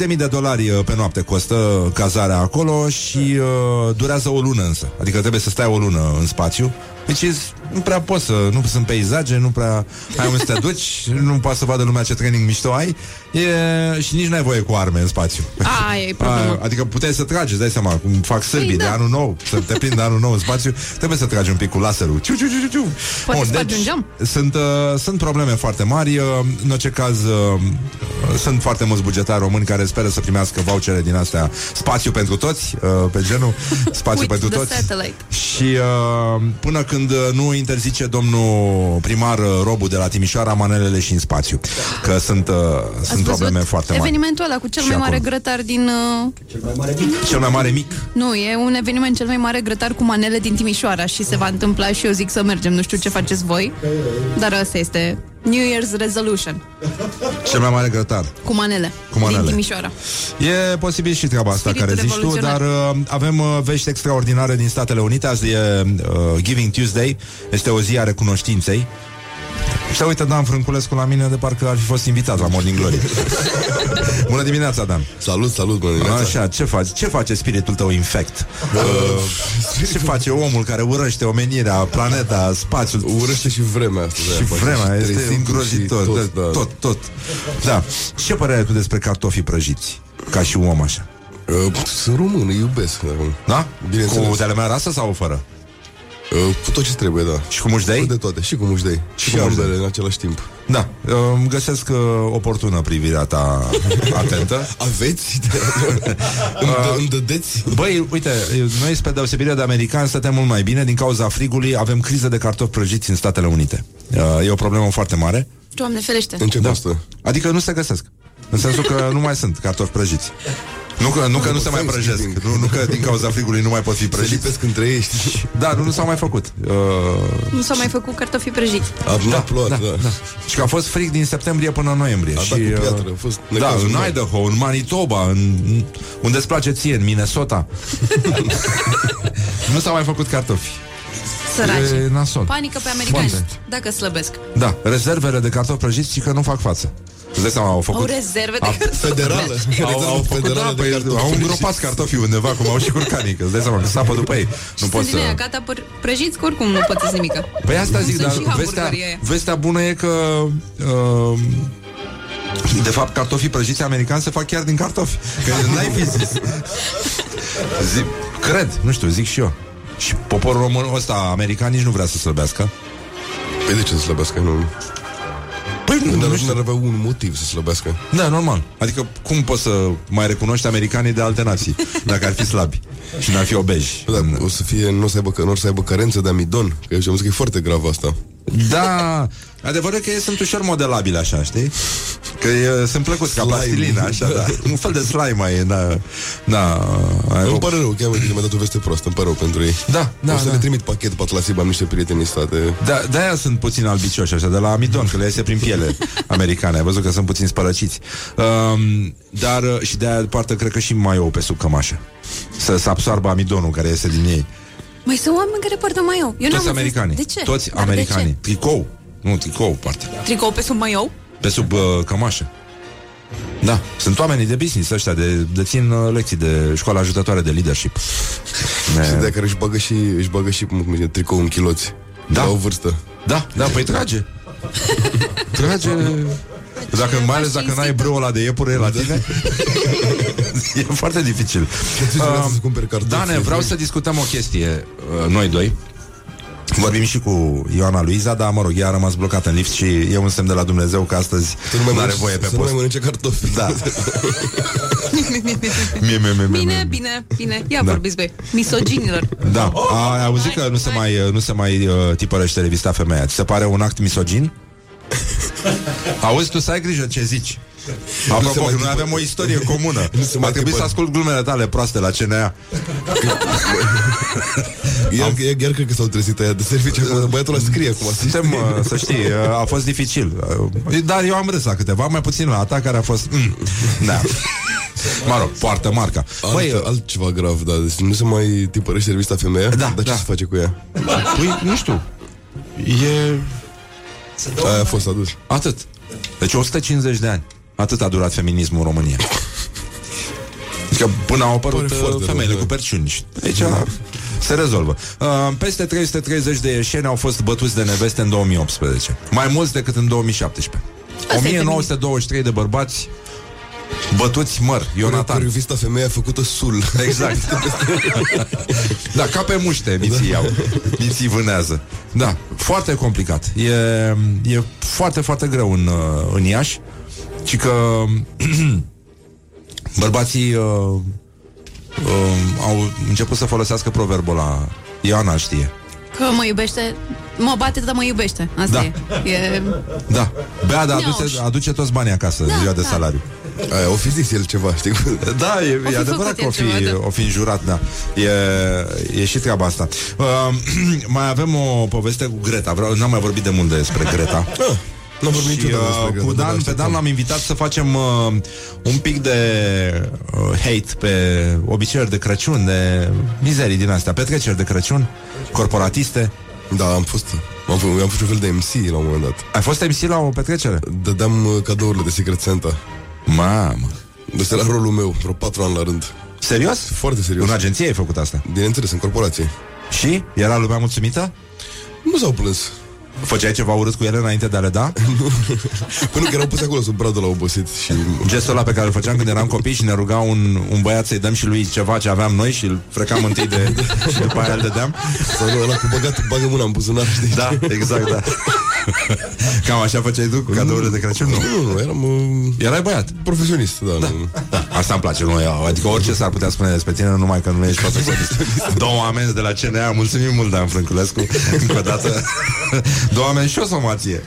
35.000 de dolari uh, pe noapte costă cazarea acolo și uh, durează o lună însă. Adică trebuie să stai o lună în spațiu. Deci nu prea poți să, nu sunt peisaje, nu prea ai unde să te duci, nu poți să vadă lumea ce training mișto ai e, și nici n-ai voie cu arme în spațiu. Aia e problema. A, adică puteai să tragi, îți dai seama, cum fac sârbii Păi, de da. anul nou, să te prind de anul nou în spațiu, trebuie să tragi un pic cu laserul. Ciu, ciu, ciu, ciu, ciu. Poate spargi un geam. sunt, uh, sunt probleme foarte mari, uh, în orice caz uh, sunt foarte mulți bugetari români care speră să primească vouchere din astea spațiu pentru toți, uh, pe genul spațiu With pentru the toți. satellite. Și uh, până când uh, nu interzice domnul primar uh, Robu de la Timișoara manelele și în spațiu, că sunt, uh, Ați sunt probleme văzut foarte mari. evenimentul ăla cu cel Și mai mare acolo. grătar din... Uh... Cel mai mare mic. Nu, e un eveniment cel mai mare grătar cu manele din Timișoara și se va întâmpla și eu zic să mergem. Nu știu ce faceți voi, dar asta este New Year's Resolution. Cel mai mare grătar. Cu manele. Cu manele. Din Timișoara. E posibil și treaba asta Spiritul care zici tu, dar revoluționar. uh, avem uh, vești extraordinare din Statele Unite. Azi e uh, Giving Tuesday, este o zi a recunoștinței. Și se uită Dan Frânculescu la mine de parcă ar fi fost invitat la Morning Glory. Bună dimineața, Dan. Salut, salut, bună dimineața. Așa, ce faci? Ce face spiritul tău infect? Uh, ce face omul care urăște omenirea, planeta, spațiul? Urăște și vremea asta. Și vremea este trezitul îngrozitor. și Tot, tot, da. tot, tot. Da. Ce părere ai tu despre cartofii prăjiți? Ca și om așa. Uh, sunt român, îi iubesc. Da? Bineînțeles. Cu telemea rasă sau fără? Uh, cu tot ce trebuie, da. Și cu mușdei? Cu de toate, și cu mușdei. Și, cu și mușdei. ambele în același timp. Da, uh, îmi găsesc uh, oportună privirea ta atentă. Aveți? îmi, dă, îmi dădeți? Băi, uite, noi spre deosebire de americani stătem mult mai bine din cauza frigului, avem criză de cartofi prăjiți în Statele Unite. Uh, e o problemă foarte mare. Doamne ferește. În ce Da. constă? Adică nu se găsesc. În sensul că nu mai sunt cartofi prăjiți. Nu că nu, că nu se mai prăjesc. Nu, nu că din cauza frigului nu mai pot fi Se prăjiți. lipesc între ei, știi? Da, nu, nu s-au mai făcut. Uh, Nu s-au mai făcut cartofi prăjiți. A, da, plouat, da, da. și că a fost frig din septembrie până în noiembrie. A și, dat cu uh, piatră, a fost da, necazul în meu. Idaho, în Manitoba, în, unde îți place ție, în Minnesota. nu s-au mai făcut cartofi. Săraci. E nasol. Panică pe americani, Foarte. dacă slăbesc. Da, rezervele de cartofi prăjiți și că nu fac față. Îți dai seama, au Au făcut... rezerve Au- de cartofi. Federală. Au, au făcut, Federală da, de păi, cartofi au prăjiți. îngropat cartofii undeva, cum au și curcanii, că îți dai seama că sapă după ei. Nu poți Sunt din aia, să... gata, păr- prăjiți, că oricum nu pățesc nimică. Păi asta zic, Sunt dar și vestea, hamburgerii aia. vestea bună e că uh, de fapt cartofii prăjiți americani se fac chiar din cartofi. Că n-ai fi zis. Zic, cred, nu știu, zic și eu. Și poporul român ăsta american nici nu vrea să slăbească. Păi de ce să slăbească? Nu, Păi nu, nu, nu știu. nu ar avea un motiv să slăbească. Da, normal. Adică cum poți să mai recunoști americanii de alte nații dacă ar fi slabi și n-ar fi obeji? Da, o să fie, nu o să aibă, că- nu o să aibă carență de amidon, că eu zic că e foarte grav asta. Da, adevărul e că ei sunt ușor modelabile așa, știi? Că e, sunt plăcuți ca Slime. plastilina, așa, da. Un fel de slime mai e, da. Da, ai Îmi o- pare rău, chiar mi-a mi-a dat o veste proastă, îmi pare rău pentru ei. Da, da, o să da. le trimit pachet pe Atlasib, am niște prieteni în state. Da, de-aia sunt puțin albicioși așa, de la amidon, că le iese prin piele americane. Ai văzut că sunt puțin spărăciți. Um, dar uh, și de-aia poartă, cred că și mai ou pe sub cămașă. Să, să absoarbă amidonul care iese din ei. Mai sunt oameni care poartă maiou. Eu Toți n-am americanii. înțeles. De ce? Toți Dar de americanii. Tricou. Nu, tricou poartă. ce? Tricou pe sub maiou? Pe sub uh, cămașă. Da, sunt oamenii de business ăștia, de, de țin uh, lecții de școală ajutătoare de leadership. Și de care își bagă și, își bagă și cum zice, tricou în chiloți. Da. La o vârstă. Da, da, păi trage. Trage... Dacă, mai ales dacă n-ai brâu ăla de iepure la tine E foarte dificil uh, Dane, vreau să discutăm o chestie uh, Noi doi Vorbim și cu Ioana Luiza, dar mă rog, ea a rămas blocată în lift și e un semn de la Dumnezeu că astăzi nu are voie pe să post. nu mai mănânce cartofi. Da. Mie, mie, mie, mie, Bine, mie. bine, bine. Ia Da. vorbiți, băi. Misoginilor. Da, a, ai auzit că nu se mai, nu se mai uh, tipărește revista Femeia. Ți se pare un act misogin? Auzi, tu să ai grijă ce zici. Apropo, că noi avem o istorie comună. A trebuit să ascult glumele tale proaste la CNA. Iar, iar, iar cred că s-au trezit aia de serviciu acum, băiatul ăla scrie acum. Suntem, uh, să știi, uh, a fost dificil. Uh, Dar eu am râs la câteva, mai puțin la ta care a fost... Mm, da. Mă rog, poartă marca. Băi, Alt, altceva grav, da. Deci nu se mai tipărește revista Femeia? Da, Dar ce da. se face cu ea? Păi, nu știu. E... Aia a fost adus. Atât. Deci 150 de ani. Atât a durat feminismul în România. Adică până au apărut Pare foarte uh, femeile rău, cu da. perciuni. Deci a, se rezolvă. Uh, peste 330 de ieșeni au fost bătuți de neveste în 2018. Mai mulți decât în 2017. Asta e 1923 de bărbați bătuți măr, Ionatan. Revista Femeia făcută sul. Exact. da, ca pe muște miții iau. Miții vânează. Da, foarte complicat. E, e foarte, foarte greu în, uh, în Iași. Și că bărbații uh, uh, au început să folosească proverbul la Ioana știe. Că mă iubește, mă bate, dar mă iubește. Asta Da. e. e. Da. Bea, dar Neauș. aduce, aduce toți banii acasă Da, în ziua de da. salariu. Aia, o fi zis el ceva, știi? Da, e, O fi e adevărat făcut că o fi, el ceva, da. o fi înjurat, da. E, e și treaba asta. Uh, mai avem o poveste cu Greta. Vreau, n-am mai vorbit de mult despre Greta. Ah, n-am vorbit și, niciodată despre uh, Greta, cu dar Dan, pe așteptam. Dan l-am invitat să facem uh, un pic de uh, hate pe obiceiuri de Crăciun, de mizerii din astea, petreceri de Crăciun, corporatiste. Da, am fost am, f- am fost un fel de MC la un moment dat Ai fost MC la o petrecere? Dădeam uh, cadourile de Secret Santa Mamă. Deci era rolul meu, vreo patru ani la rând Serios? Foarte serios În agenție ai făcut asta? Bineînțeles, în corporație Și? Era lumea mulțumită? Nu s-au plâns Făceai ceva urât cu ele înainte de a le da? Până că erau puse acolo sub bradul la obosit și... Gestul ăla pe care îl făceam când eram copii și ne ruga un, un băiat să-i dăm și lui ceva ce aveam noi și îl frecam întâi de... și după aia îl dădeam. Sau nu, ăla cu băgat, bagă mâna în buzunar, știi? Da, exact, da. Cam așa făceai tu cu cadourile de Crăciun? Nu, Nu, nu, eram uh, Erai băiat. profesionist, da, da. Nu. Da, asta îmi place, nu eu. Adică orice s-ar putea spune despre tine, numai că nu ești profesionist. Două amenzi de la CNA, mulțumim mult, Dan Frânculescu. Încă o dată. Două amenzi și o somație.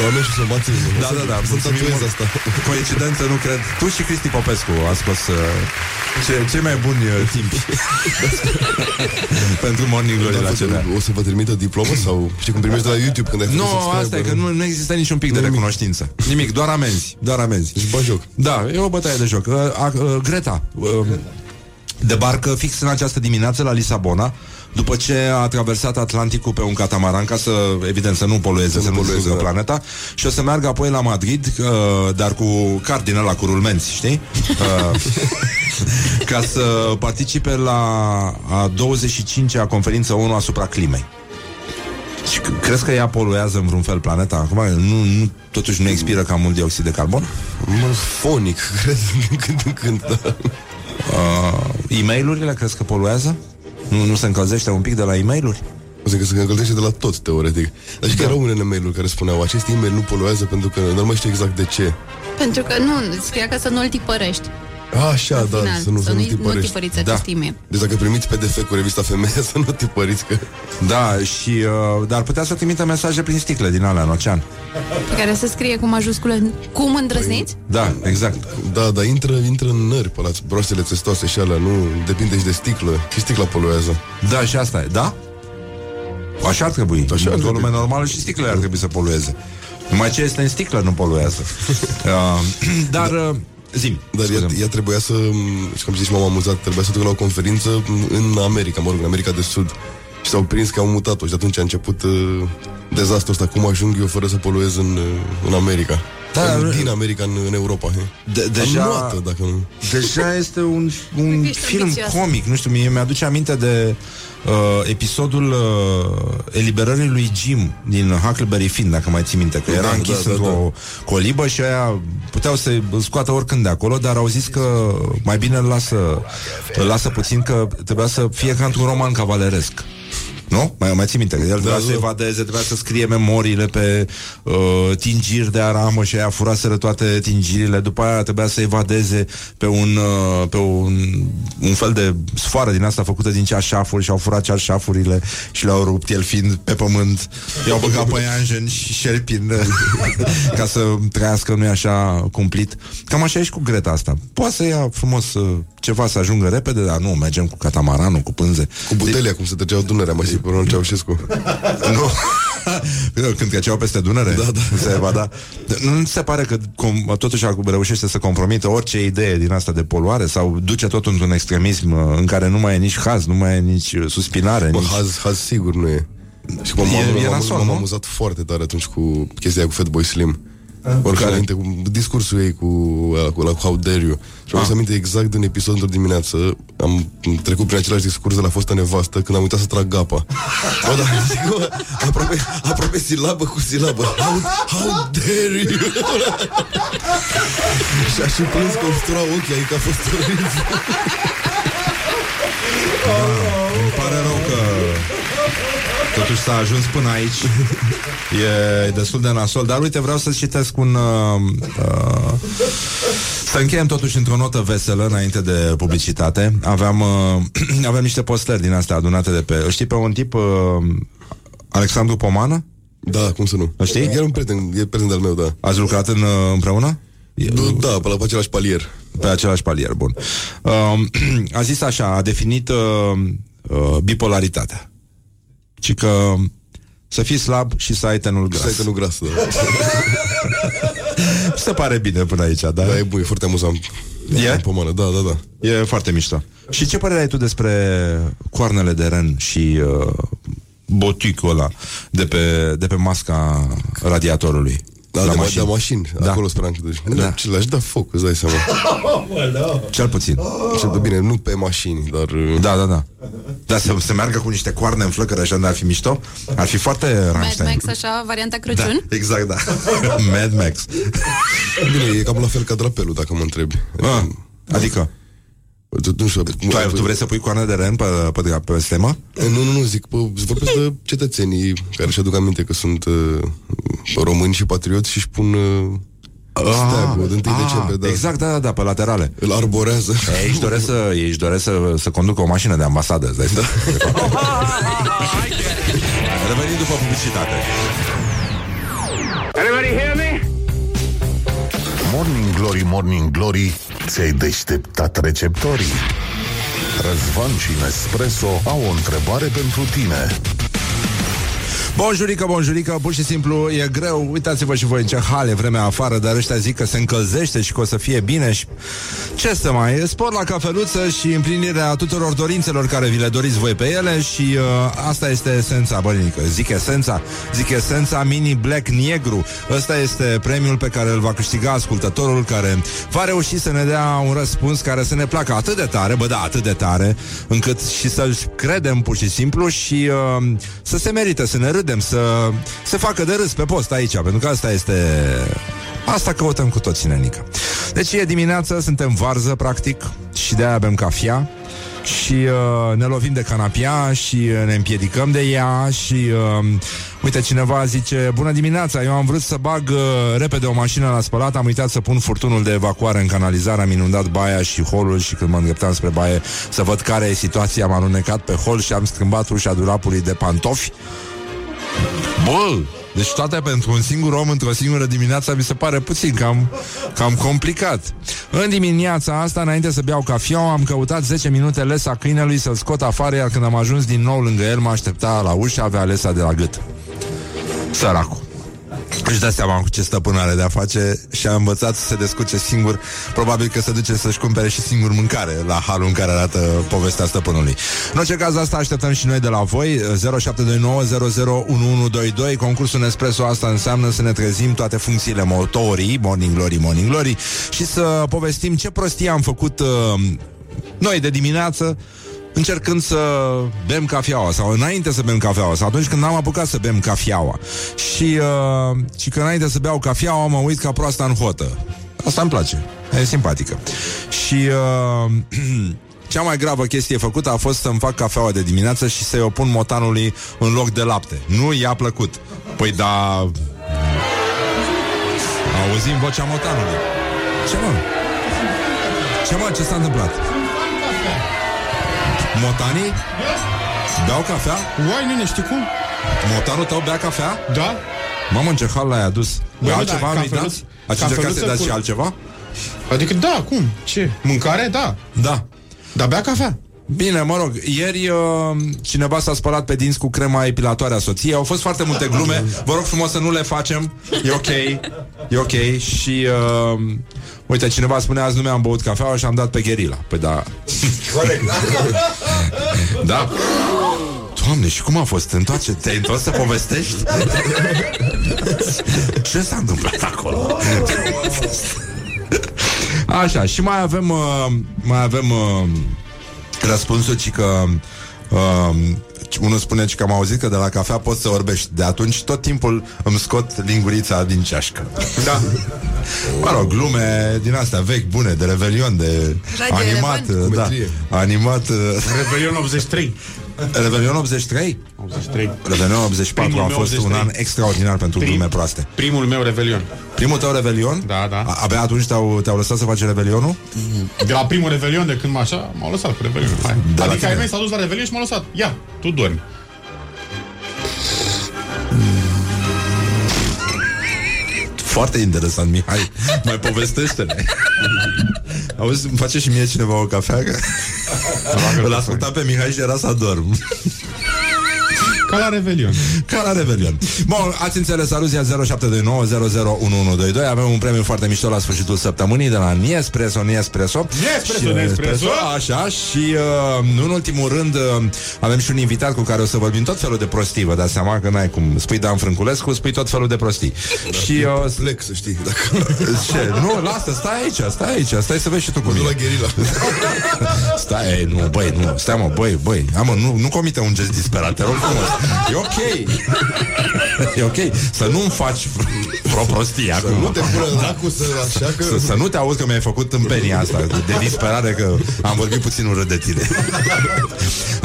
Doamne și somație. Da, da, da, Să mulțumim tatuez mult. asta. Coincidență, nu cred. Tu și Cristi Popescu a scos uh, ce, cei mai buni uh, timpi pentru Morning Glory la CNA. O să vă trimită diplomă sau știi cum primești de la YouTube când ai Nu, făcut subscriber? asta e că nu, nu există niciun pic de Nimic. recunoștință. Nimic, doar amenzi. Doar amenzi. Deci bă joc. Da, e o bătaie de joc. Uh, a, uh, Greta uh, debarcă fix în această dimineață la Lisabona după ce a traversat Atlanticul pe un catamaran ca să, evident, să nu polueze, să, Să să nu nu polueze, distrugă da. planeta și o să meargă apoi la Madrid, uh, dar cu card din ăla, cu rulmenți, știi? Uh, ca să participe la a 25-a conferință ONU asupra climei. Și c- crezi că ea poluează în vreun fel planeta? Acum nu, nu, totuși nu expiră cam mult dioxid de carbon? Mă, fonic, cred, din când în când, da. Uh, e-mail-urile crezi că poluează? Nu, nu se încălzește un pic de la e-mail-uri? O să că se încălzește de la tot, teoretic. Dar și că erau unele mail care spuneau acest e-mail nu poluează pentru că nu mai știu exact de ce. Pentru că nu, scria că să nu-l tipărești. Așa, În da, final, să nu, să nu, nu tipărești. tipăriți Da. acest e-mail. Deci dacă primiți PDF cu revista Femeia, să nu tipăriți că... Da, și uh, dar putea să trimită mesaje prin sticle din alea în ocean. Pe care se scrie cu majuscule Cum îndrăzniți? Da, exact. Da, dar intră, intră în nări pe la broastele testoase și alea, nu depinde și de sticlă. Și sticla poluează. Da, și asta e. Da? Așa ar trebui. Așa Așa ar o trebui. lume normală și sticlele ar trebui să polueze. Numai ce este în sticlă nu poluează. uh, dar, uh, zim. Dar ea, ea trebuia să, și cum zici, m-am amuzat, trebuia să ducă la o conferință în America, mă rog, în America de Sud. Și s-au prins că au mutat-o și atunci a început uh, dezastrul ăsta, cum ajung eu fără să poluez în, uh, în America. Da, în, da, din America în, în Europa. he. De, deja, Anuată, dacă nu. deja este un, un că ești film ambițios. comic, nu știu, mie mi-aduce aminte de uh, episodul uh, eliberării lui Jim din Huckleberry Finn, dacă mai ții minte, că era Da, închis da, da, într-o colibă și aia puteau să îl scoată oricând de acolo, dar au zis că mai bine îl lasă, îl lasă puțin, că trebuia să fie ca într-un roman cavaleresc. Nu? Mai, mai ții minte că el trebuia Da, să da. evadeze, trebuia să scrie memoriile pe uh, tingiri de aramă și aia furaseră toate tingirile, după aia trebuia să evadeze pe un, uh, pe un, un fel de sfoară din asta făcută din ceașafuri și au furat ceașafurile și le-au rupt, el fiind pe pământ, i-au băgat păianjen și șerpin ca să trăiască, nu-i așa cumplit. Cam așa e și cu Greta asta. Poate să ia frumos uh, ceva să ajungă repede, dar nu, mergem cu catamaranul, cu pânze. Cu butelia, cum se trăgeau Dunărea, mai zic pe Ronald Ceaușescu. Nu. Când căceau peste Dunăre da, da. Se evada. Nu ți se pare că com, totuși reușește să compromită orice idee din asta de poluare sau duce tot într-un extremism uh, în care nu mai e nici haz, nu mai e nici uh, suspinare, Bă, nici... haz, haz sigur nu e. Și m-am, E- m-am, e m-am, nasol, m-am nu? amuzat foarte tare atunci cu chestia aia cu Fatboy Slim. Orice care? înainte, cu discursul ei cu, ăla, cu, ăla, cu How Dare You. Și am Ah. să aminte exact din episodul într-o dimineață, am trecut prin același discurs de la fosta nevastă când am uitat să trag gapa. Bă, da, zic, bă, aproape, aproape silabă cu silabă. How, how dare you? și a și plâns că îmi stura ochii, adică a fost oribil. Îmi pare rău că totuși s-a ajuns până aici. E destul de nasol. Dar uite, vreau să citesc un... Uh, uh, să încheiem totuși într-o notă veselă înainte de publicitate. Aveam, uh, aveam niște postări din astea adunate de pe... Îl Știi pe un tip... Uh, Alexandru Pomană? Da, cum să nu? Îl știi? E un prieten, e prieten al meu, da. Ați lucrat în, uh, împreună? Da, pe la pe același palier. Pe același palier, bun. Uh, a zis așa, a definit uh, uh, bipolaritatea. Și că să fii slab și să ai tenul gras. Să ai tenul gras, da. Se pare bine până aici, da? Da, e bun, e foarte amuzant. E? Pomană, da, da, da. E foarte mișto. Și ce părere ai tu despre coarnele de ren și uh, boticul ăla de pe, de pe masca radiatorului? Da, la de, mașini. de mașini, Da. acolo speram că duci. Da. Da. Ce l-aș da foc, îți dai seama. Cel puțin. Ce de bine, nu pe mașini, dar... uh, Da, da, da. Dar să, să meargă cu niște coarne în flăcără așa de ar fi mișto, ar fi foarte Mad Rammstein. Max, așa, varianta Crăciun? Da, exact, da. Mad Max. Bine, e cam la fel ca drapelul, dacă mă întrebi. Ah, adică? Tu, nu știu, Tu, ai, tu vrei să pui coarne de ren pe, pe, pe, pe stemă? Nu, nu, nu, zic, pă, vorbesc de cetățenii care își aduc aminte că sunt uh, români și patrioți și își pun uh, steagul de 1 decembrie, da. Exact, da, da, da, pe laterale. Îl arborează. Ei își doresc să, ei își doresc să, să conducă o mașină de ambasadă, îți dai seama? Revenim după publicitate. Everybody hear me? Morning Glory, Morning Glory Ți-ai deșteptat receptorii. Răzvan și Nespresso au o întrebare pentru tine Bonjurică, bonjurică, pur și simplu e greu Uitați-vă și voi în ce hal e vremea afară Dar ăștia zic că se încălzește și că o să fie bine și... Ce să mai e? Spor la cafeluță și împlinirea tuturor dorințelor Care vi le doriți voi pe ele Și uh, asta este esența, bănică Zic esența, zic esența Mini Black Negru Ăsta este premiul pe care îl va câștiga ascultătorul Care va reuși să ne dea un răspuns Care să ne placă atât de tare Bă da, atât de tare Încât și să-l credem pur și simplu Și uh, să se merită, să ne râdem Să se facă de râs pe post aici Pentru că asta este Asta căutăm cu toții, nenică. Deci e dimineață, suntem varză, practic, și de-aia bem cafea și uh, ne lovim de canapia și uh, ne împiedicăm de ea și uh, uite cineva zice Bună dimineața, eu am vrut să bag uh, repede o mașină la spălat Am uitat să pun furtunul de evacuare în canalizare Am inundat baia și holul și când mă îndreptam spre baie Să văd care e situația Am alunecat pe hol și am strâmbat ușa dulapului de pantofi Bă, deci toate pentru un singur om într-o singură dimineață mi se pare puțin cam, cam complicat. În dimineața asta, înainte să beau cafeaua, am căutat 10 minute lesa câinelui să-l scot afară, iar când am ajuns din nou lângă el, mă aștepta la ușă, avea lesa de la gât. Săracul. Își dă seama cu ce stăpân are de-a face și a învățat să se descurce singur. Probabil că se duce să-și cumpere și singur mâncare la halul în care arată povestea stăpânului. În orice caz, asta așteptăm și noi de la voi. 0729 Concursul Nespresso asta înseamnă să ne trezim toate funcțiile motorii, Morning Glory, Morning Glory, și să povestim ce prostie am făcut uh, noi de dimineață încercând să bem cafeaua sau înainte să bem cafeaua sau atunci când am apucat să bem cafeaua și, uh, și că înainte să beau cafeaua mă uit ca proasta în hotă. Asta îmi place, e simpatică. Și uh, cea mai gravă chestie făcută a fost să-mi fac cafeaua de dimineață și să-i opun motanului în loc de lapte. Nu i-a plăcut. Păi da... Auzim vocea motanului. Ce mă? Ce mă? Ce s-a întâmplat? Motanii? Beau cafea? Uai, nu știi cum? Motanul tău bea cafea? Da. Mamă, în ce hal l-ai adus? Băi, Bă, nu, altceva da, nu-i cafeluț- dați? Ați încercat să cafeluță dați cu- și altceva? Adică da, cum? Ce? Mâncare? Da. Da. Dar bea cafea. Bine, mă rog, ieri uh, cineva s-a spălat pe dinți cu crema epilatoare a soției. Au fost foarte multe glume. Vă rog frumos să nu le facem. E ok. E ok. Și uh, uite, cineva spune azi nu mi-am băut cafeaua și am dat pe gherila. Păi da. Corect. Da. Doamne, și cum a fost? Întoarce, te-ai întors să povestești? Ce s-a întâmplat acolo? Așa, și mai avem uh, mai avem uh, răspunsul ci că uh, unul spune că am auzit că de la cafea poți să orbești. De atunci tot timpul îmi scot lingurița din ceașcă. Da. Mă rog, glume din astea vechi, bune, de revelion, de Radio animat, relevant. da, animat. uh, Revelion 83. Revelion 83? 83. Revelion 84 Primul a meu fost 83. un an extraordinar pentru Prim- glume proaste. Primul meu Revelion. Primul tău Revelion? Da, da. A- Abia atunci te-au, te-au lăsat să faci Revelionul? De la primul Revelion, de când mă așa, m-au lăsat cu Revelion. Hai. De la adică tine. ai mei s-a dus la Revelion și m-a lăsat. Ia, tu dormi. Foarte interesant, Mihai. Mai povestește-ne. Auzi, îmi face și mie cineva o cafea? Că... Îl ascultam pe Mihai și era să adorm. Ca la Revelion. Ca la Revelion. Bun, ați înțeles, aluzia 0729 Avem un premiu foarte mișto la sfârșitul săptămânii de la Niespresso, Niespresso. Niespresso, Și, Niespresso. Așa, și uh, nu în ultimul rând uh, avem și un invitat cu care o să vorbim tot felul de prostii, vă dați seama că n-ai cum spui Dan Frânculescu, spui tot felul de prostii. și uh, Plec, să știi, dacă... ce? Nu, lasă, stai aici, stai aici, stai să vezi și tu cu Nu mine. la gherila. Stai, ei, nu, băi, nu, stai mă, băi, băi, amă, nu, nu comite un gest disperat, te rog frumos. E ok. E ok. Să nu-mi faci vreo prostie Să acum. nu te pună dracu să așa că... Să, să nu te auzi că mi-ai făcut tâmpenia asta de, de disperare că am vorbit puțin urât de tine.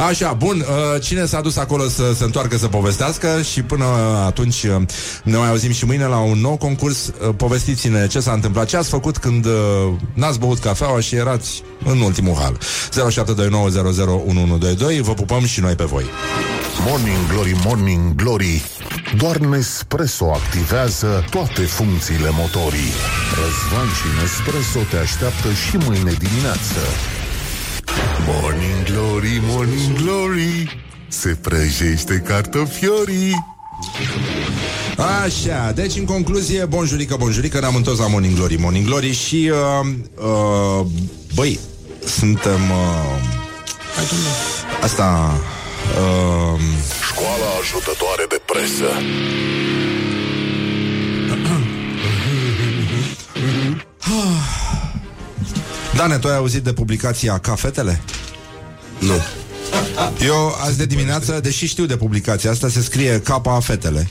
Așa, bun, uh, cine s-a dus acolo să se întoarcă să povestească și până atunci uh, ne mai auzim și mâine la un nou concurs. Uh, Povestiți-ne ce s-a întâmplat, ce ați făcut când uh, n-ați băut cafeaua și erați în ultimul hal. 0729001122. Vă pupăm și noi pe voi. Morning Glory, Morning Glory. Doar Nespresso activează toate funcțiile motorii. Răzvan și Nespresso te așteaptă și mâine dimineață. Morning Glory, Morning Glory. Se prăjește cartofiorii. Așa, deci în concluzie, bonjurică, bonjurică, ne-am întors la Morning Glory, Morning Glory și, uh, uh, băi, suntem, uh, asta, uh, Școala ajutătoare de presă Dane, tu ai auzit de publicația Cafetele? Nu. Eu azi de dimineață, deși știu de publicația asta, se scrie Capa Fetele.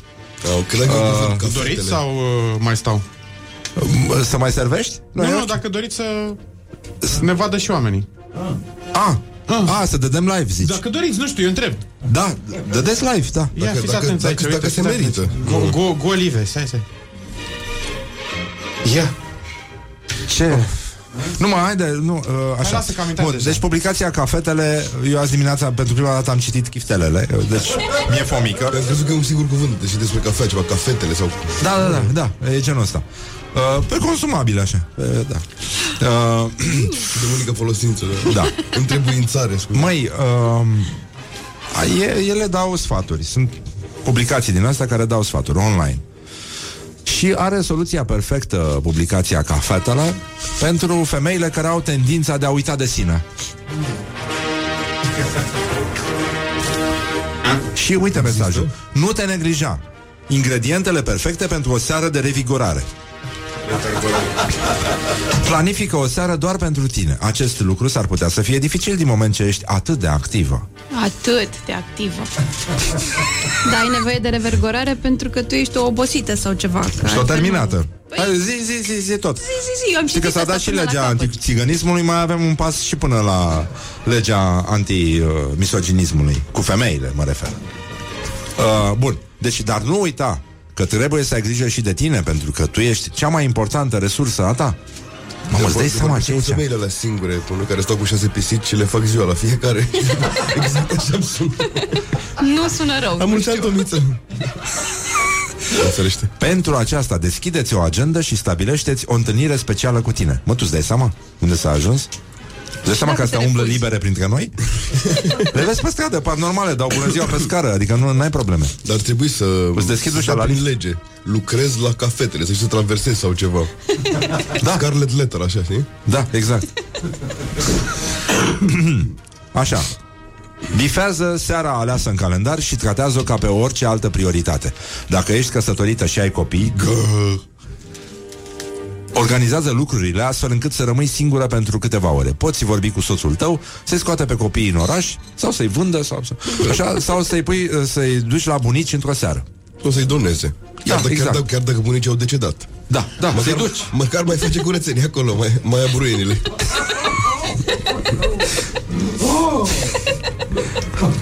Au, cred că Uh, uh, Doriți sau uh, mai stau? Să mai servești? Nu, nu, dacă doriți să ne vadă și oamenii. A, a, să dădem live, zici. Dacă doriți, nu știu, eu întreb. Da, dădeți live, da. Ia, Dacă- fiți dacă- atenți dacă- aici, dacă uite, se fiți merită. atenți. Go, go, go olive, stai, stai. Ia. Ce? Nu mă, haide, nu, uh, așa. lasă că am uitat Bun, deja. deci publicația Cafetele, eu azi dimineața pentru prima dată am citit chiftelele, deci mi-e fomică. Am crezut că e un singur cuvânt Deci despre cafea, ceva, cafetele sau... Da, da, da, da, e genul ăsta. Uh, pe consumabile, așa. Uh, da. Uh, De unică folosință Da. Întrebuințare, scuze măi, uh, e, ele dau sfaturi. Sunt publicații din astea care dau sfaturi online. Și are soluția perfectă publicația ca fetele pentru femeile care au tendința de a uita de sine. Și uite mesajul. Nu te neglija. Ingredientele perfecte pentru o seară de revigorare. Planifică o seară doar pentru tine. Acest lucru s-ar putea să fie dificil din moment ce ești atât de activă. Atât de activă. Dar ai nevoie de revergorare pentru că tu ești o obosită sau ceva. că Și o altfel terminată. Hai, Zi, zi, zi, zi tot. nu- Zi, zi, zi, eu am Știi că citit s-a asta dat și până la legea capăt. antițiganismului, mai avem un pas și până la legea anti-misoginismului. Cu femeile, mă refer. Uh, bun, deci, dar nu uita că trebuie să ai grijă și de tine, pentru că tu ești cea mai importantă resursă a ta. Mamă, îți dai seama ce e aici? femeile la singure, până care stau cu șase pisici și le fac ziua la fiecare. exact așa îmi sună. Nu sună rău. Am un șantomiță. Înțelește? Pentru aceasta, deschideți o agendă și stabilește-ți o întâlnire specială cu tine. Mă, tu îți dai seama unde s-a ajuns? Îți dai seama că astea umblă libere printre noi? Le vezi pe stradă, par normale, dau bună ziua pe scară, adică nu ai probleme. Dar trebuie să... Îți deschid să ușa la prin lege. Lucrez la cafetele, să știi să traversezi sau ceva. Da. Scarlet letter, așa, știi? Da, exact. Așa. Bifează seara aleasă în calendar și tratează-o ca pe orice altă prioritate. Dacă ești căsătorită și ai copii, gă, organizează lucrurile astfel încât să rămâi singură pentru câteva ore. Poți vorbi cu soțul tău, să-i scoate pe copiii în oraș, sau să-i vândă, sau, să, așa, sau să-i, pui, să-i duci la bunici într-o seară. O să-i doneze. Chiar, Da, dacă, exact. chiar, dacă, chiar dacă bunicii au decedat. Da, da, măcar, să-i duci. Măcar mai face curățenie acolo, mai, mai abruienile.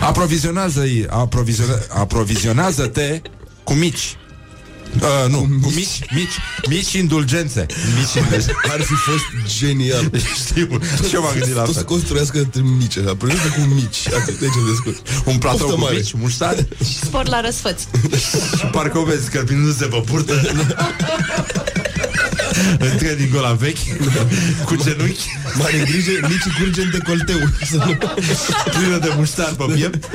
Aprovizionează-i, aprovizione, aprovizionează-te cu mici. Uh, nu, cu mici, mici, mici indulgențe. Mici indulgențe. Ar fi fost genial. Știu, și eu m-am gândit la Tot asta. să construiască între mici, așa, prăjește cu mici. Atât, de ce descurc. Un platou Poftă cu mare. mici, muștar Spor la răsfăț. și parcă o vezi scărpindu-se pe burtă. Între din gola vechi Cu genunchi. Mare grijă, nici curge în decolteu. Să nu- Plină de muștar pe piept.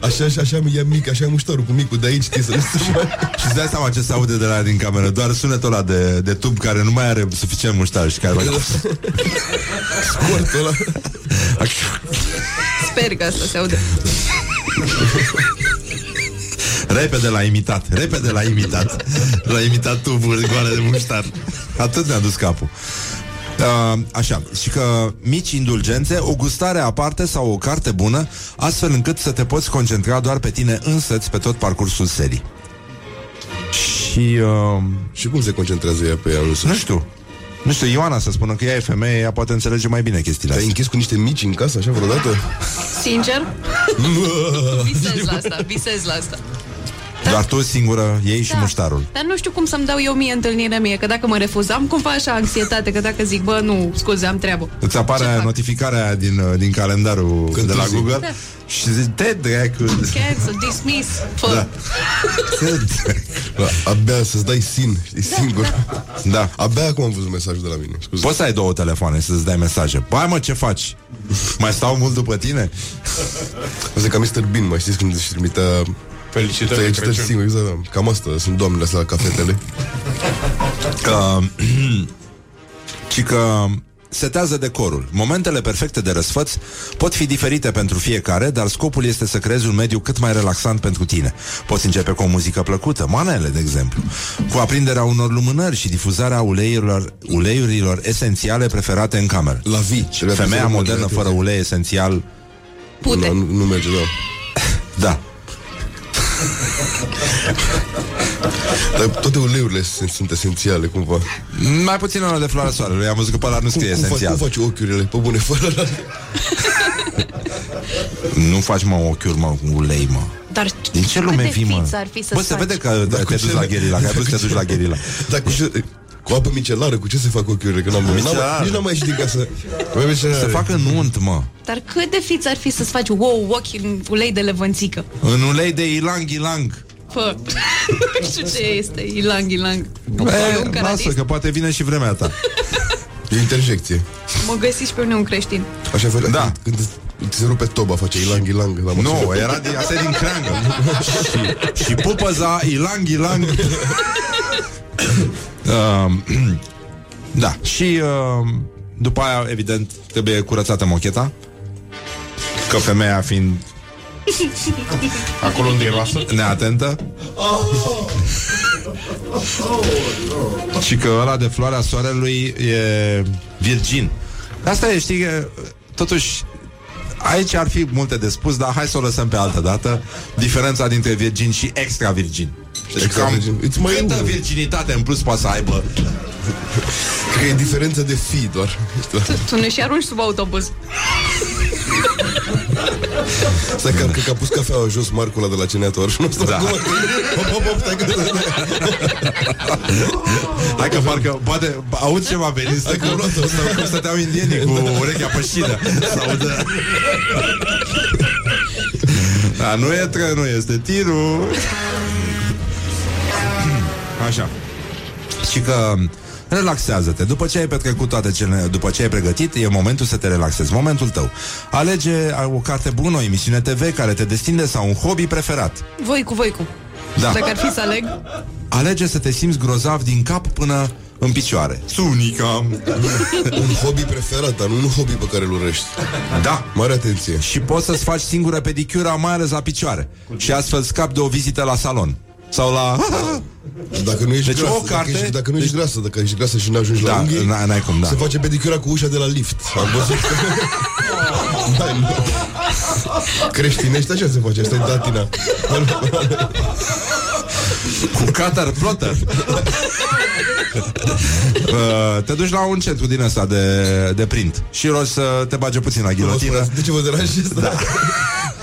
Așa, așa, așa e mic, așa e muștarul cu micul de aici, știi, să nu se mai... Și îți dai seama ce se aude de la din cameră? Doar sunetul ăla de, de tub care nu mai are suficient muștar Și care mai... Scortul ăla. Sper că asta se aude. Repede la imitat Repede la imitat La imitat tuburi goale de muștar Atât ne-a dus capul Uh, așa, și că mici indulgențe, o gustare aparte sau o carte bună, astfel încât să te poți concentra doar pe tine însăți pe tot parcursul serii. Și... Uh, Și cum se concentrează ea pe ea însă? nu știu. Nu știu, Ioana să spună că ea e femeie, ea poate înțelege mai bine chestiile Te-ai astea. închis cu niște mici în casă, așa, vreodată? Sincer? visez la asta, visez la asta. Doar tu singură, ei și Da. muștarul. Dar nu știu cum să-mi dau eu mie întâlnirea mie, că dacă mă refuzam, cumva așa anxietate, că dacă zic, bă, nu, scuze, am treabă. Îți apare Ce fac? notificarea aia din, uh, din calendarul Când de la târzi. Google Da. și zici, te dracu. Cancel, dismiss, fă. Da. Te dracu. Bă, Abia să-ți dai sin, știi, singur. Da. Abia acum am văzut mesajul de la mine, scuze. Poți să ai două telefoane să-ți dai mesaje. Bai mă, ce faci? Mai stau mult după tine? Asta e ca Mr. Bean, mai știți când își trimitea Felicitări de felicitări Crăciun. singur, exact, da. Cam asta, sunt doamnele astea la cafetele. Că... ci că setează decorul. Momentele perfecte de răsfăț pot fi diferite pentru fiecare, dar scopul este să creezi un mediu cât mai relaxant pentru tine. Poți începe cu o muzică plăcută, manele, de exemplu, cu aprinderea unor lumânări și difuzarea uleiurilor, uleiurilor esențiale preferate în cameră. La vii. Femeia modernă fără ulei esențial, Pute. Nu, nu merge, da. da. Dar toate uleiurile sunt, sunt esențiale, cumva. Mai puțin ăla de floarea soarelui, am văzut că pe ăla nu Cum, scrie cum, faci, esențial. cum faci ochiurile? Pe bune, fără la... Nu faci, mă, ochiuri, mă, cu ulei, mă. Dar Din ce cât lume de vii, mă? fiț ar fi să Bă, se faci? vede că Dar te cu duci ce- la gherila, că ai vrut să te duci la gherila. Dar cu ce... Cu apă micelară, cu ce se fac ochiurile? Că n-am, n-am, Micelară. nici n-am mai ieșit din casă. Mai micelară. Se facă nunt, mă. Dar cât de fiț ar fi să-ți faci wow, ochi în ulei de levănțică? În ulei de ilang-ilang. Fă. nu știu ce este, ilang, ilang. E, un lasă, caratist. că poate vine și vremea ta. E interjecție. Mă găsiți pe unde un creștin. Așa fel, Da. când, când Ți se rupe toba, face ilang, ilang la mașină. Nu, era din, asta e din creangă. și, și pupăza, ilang, ilang. uh, da, și uh, după aia, evident, trebuie curățată mocheta. Că femeia fiind Acolo unde e roasă? neatentă și că ăla de floarea soarelui e virgin. Asta e, știi, că, totuși Aici ar fi multe de spus, dar hai să o lăsăm pe altă dată Diferența dintre virgin și extra virgin deci Extra cam virgin. Îți mai câtă unul. virginitate în plus poate să aibă Cred că e diferență de fi doar. Tu ne și arunci sub autobuz. Stai că, cred că a pus cafeaua jos Marcul ăla de la ceneator și nu stă Da. acum. Hop, hop, hop, stai că... Hai că parcă, poate, aud ceva venind Stai că cum, cum stăteau indienii cu urechea pășină Să audă Da, nu e trenul, este tirul Așa Și că Relaxează-te. După ce ai petrecut toate cele, după ce ai pregătit, e momentul să te relaxezi. Momentul tău. Alege o carte bună, o emisiune TV care te destinde sau un hobby preferat. Voi cu voi cu. Da. Dacă ar fi să aleg, Alege să te simți grozav din cap până în picioare. Sunica. un hobby preferat, dar nu un hobby pe care îl urăști. Da. Mare atenție. Și poți să-ți faci singură pedicura, mai ales la picioare. Și astfel scapi de o vizită la salon. Sau la... Dacă nu ești Deci grasă, o carte- dacă, ești, dacă nu ești grasă, dacă ești grasă și nu ajungi Da, la unghii, n- n-ai cum, da. se face pedicura cu ușa de la lift. Am văzut că... da, nu. Creștinești așa se face, asta e datina. Cu cutter plotter. uh, te duci la un centru din ăsta de, de print și rogi să te bage puțin la ghilotină. De ce vă deranjez? Da.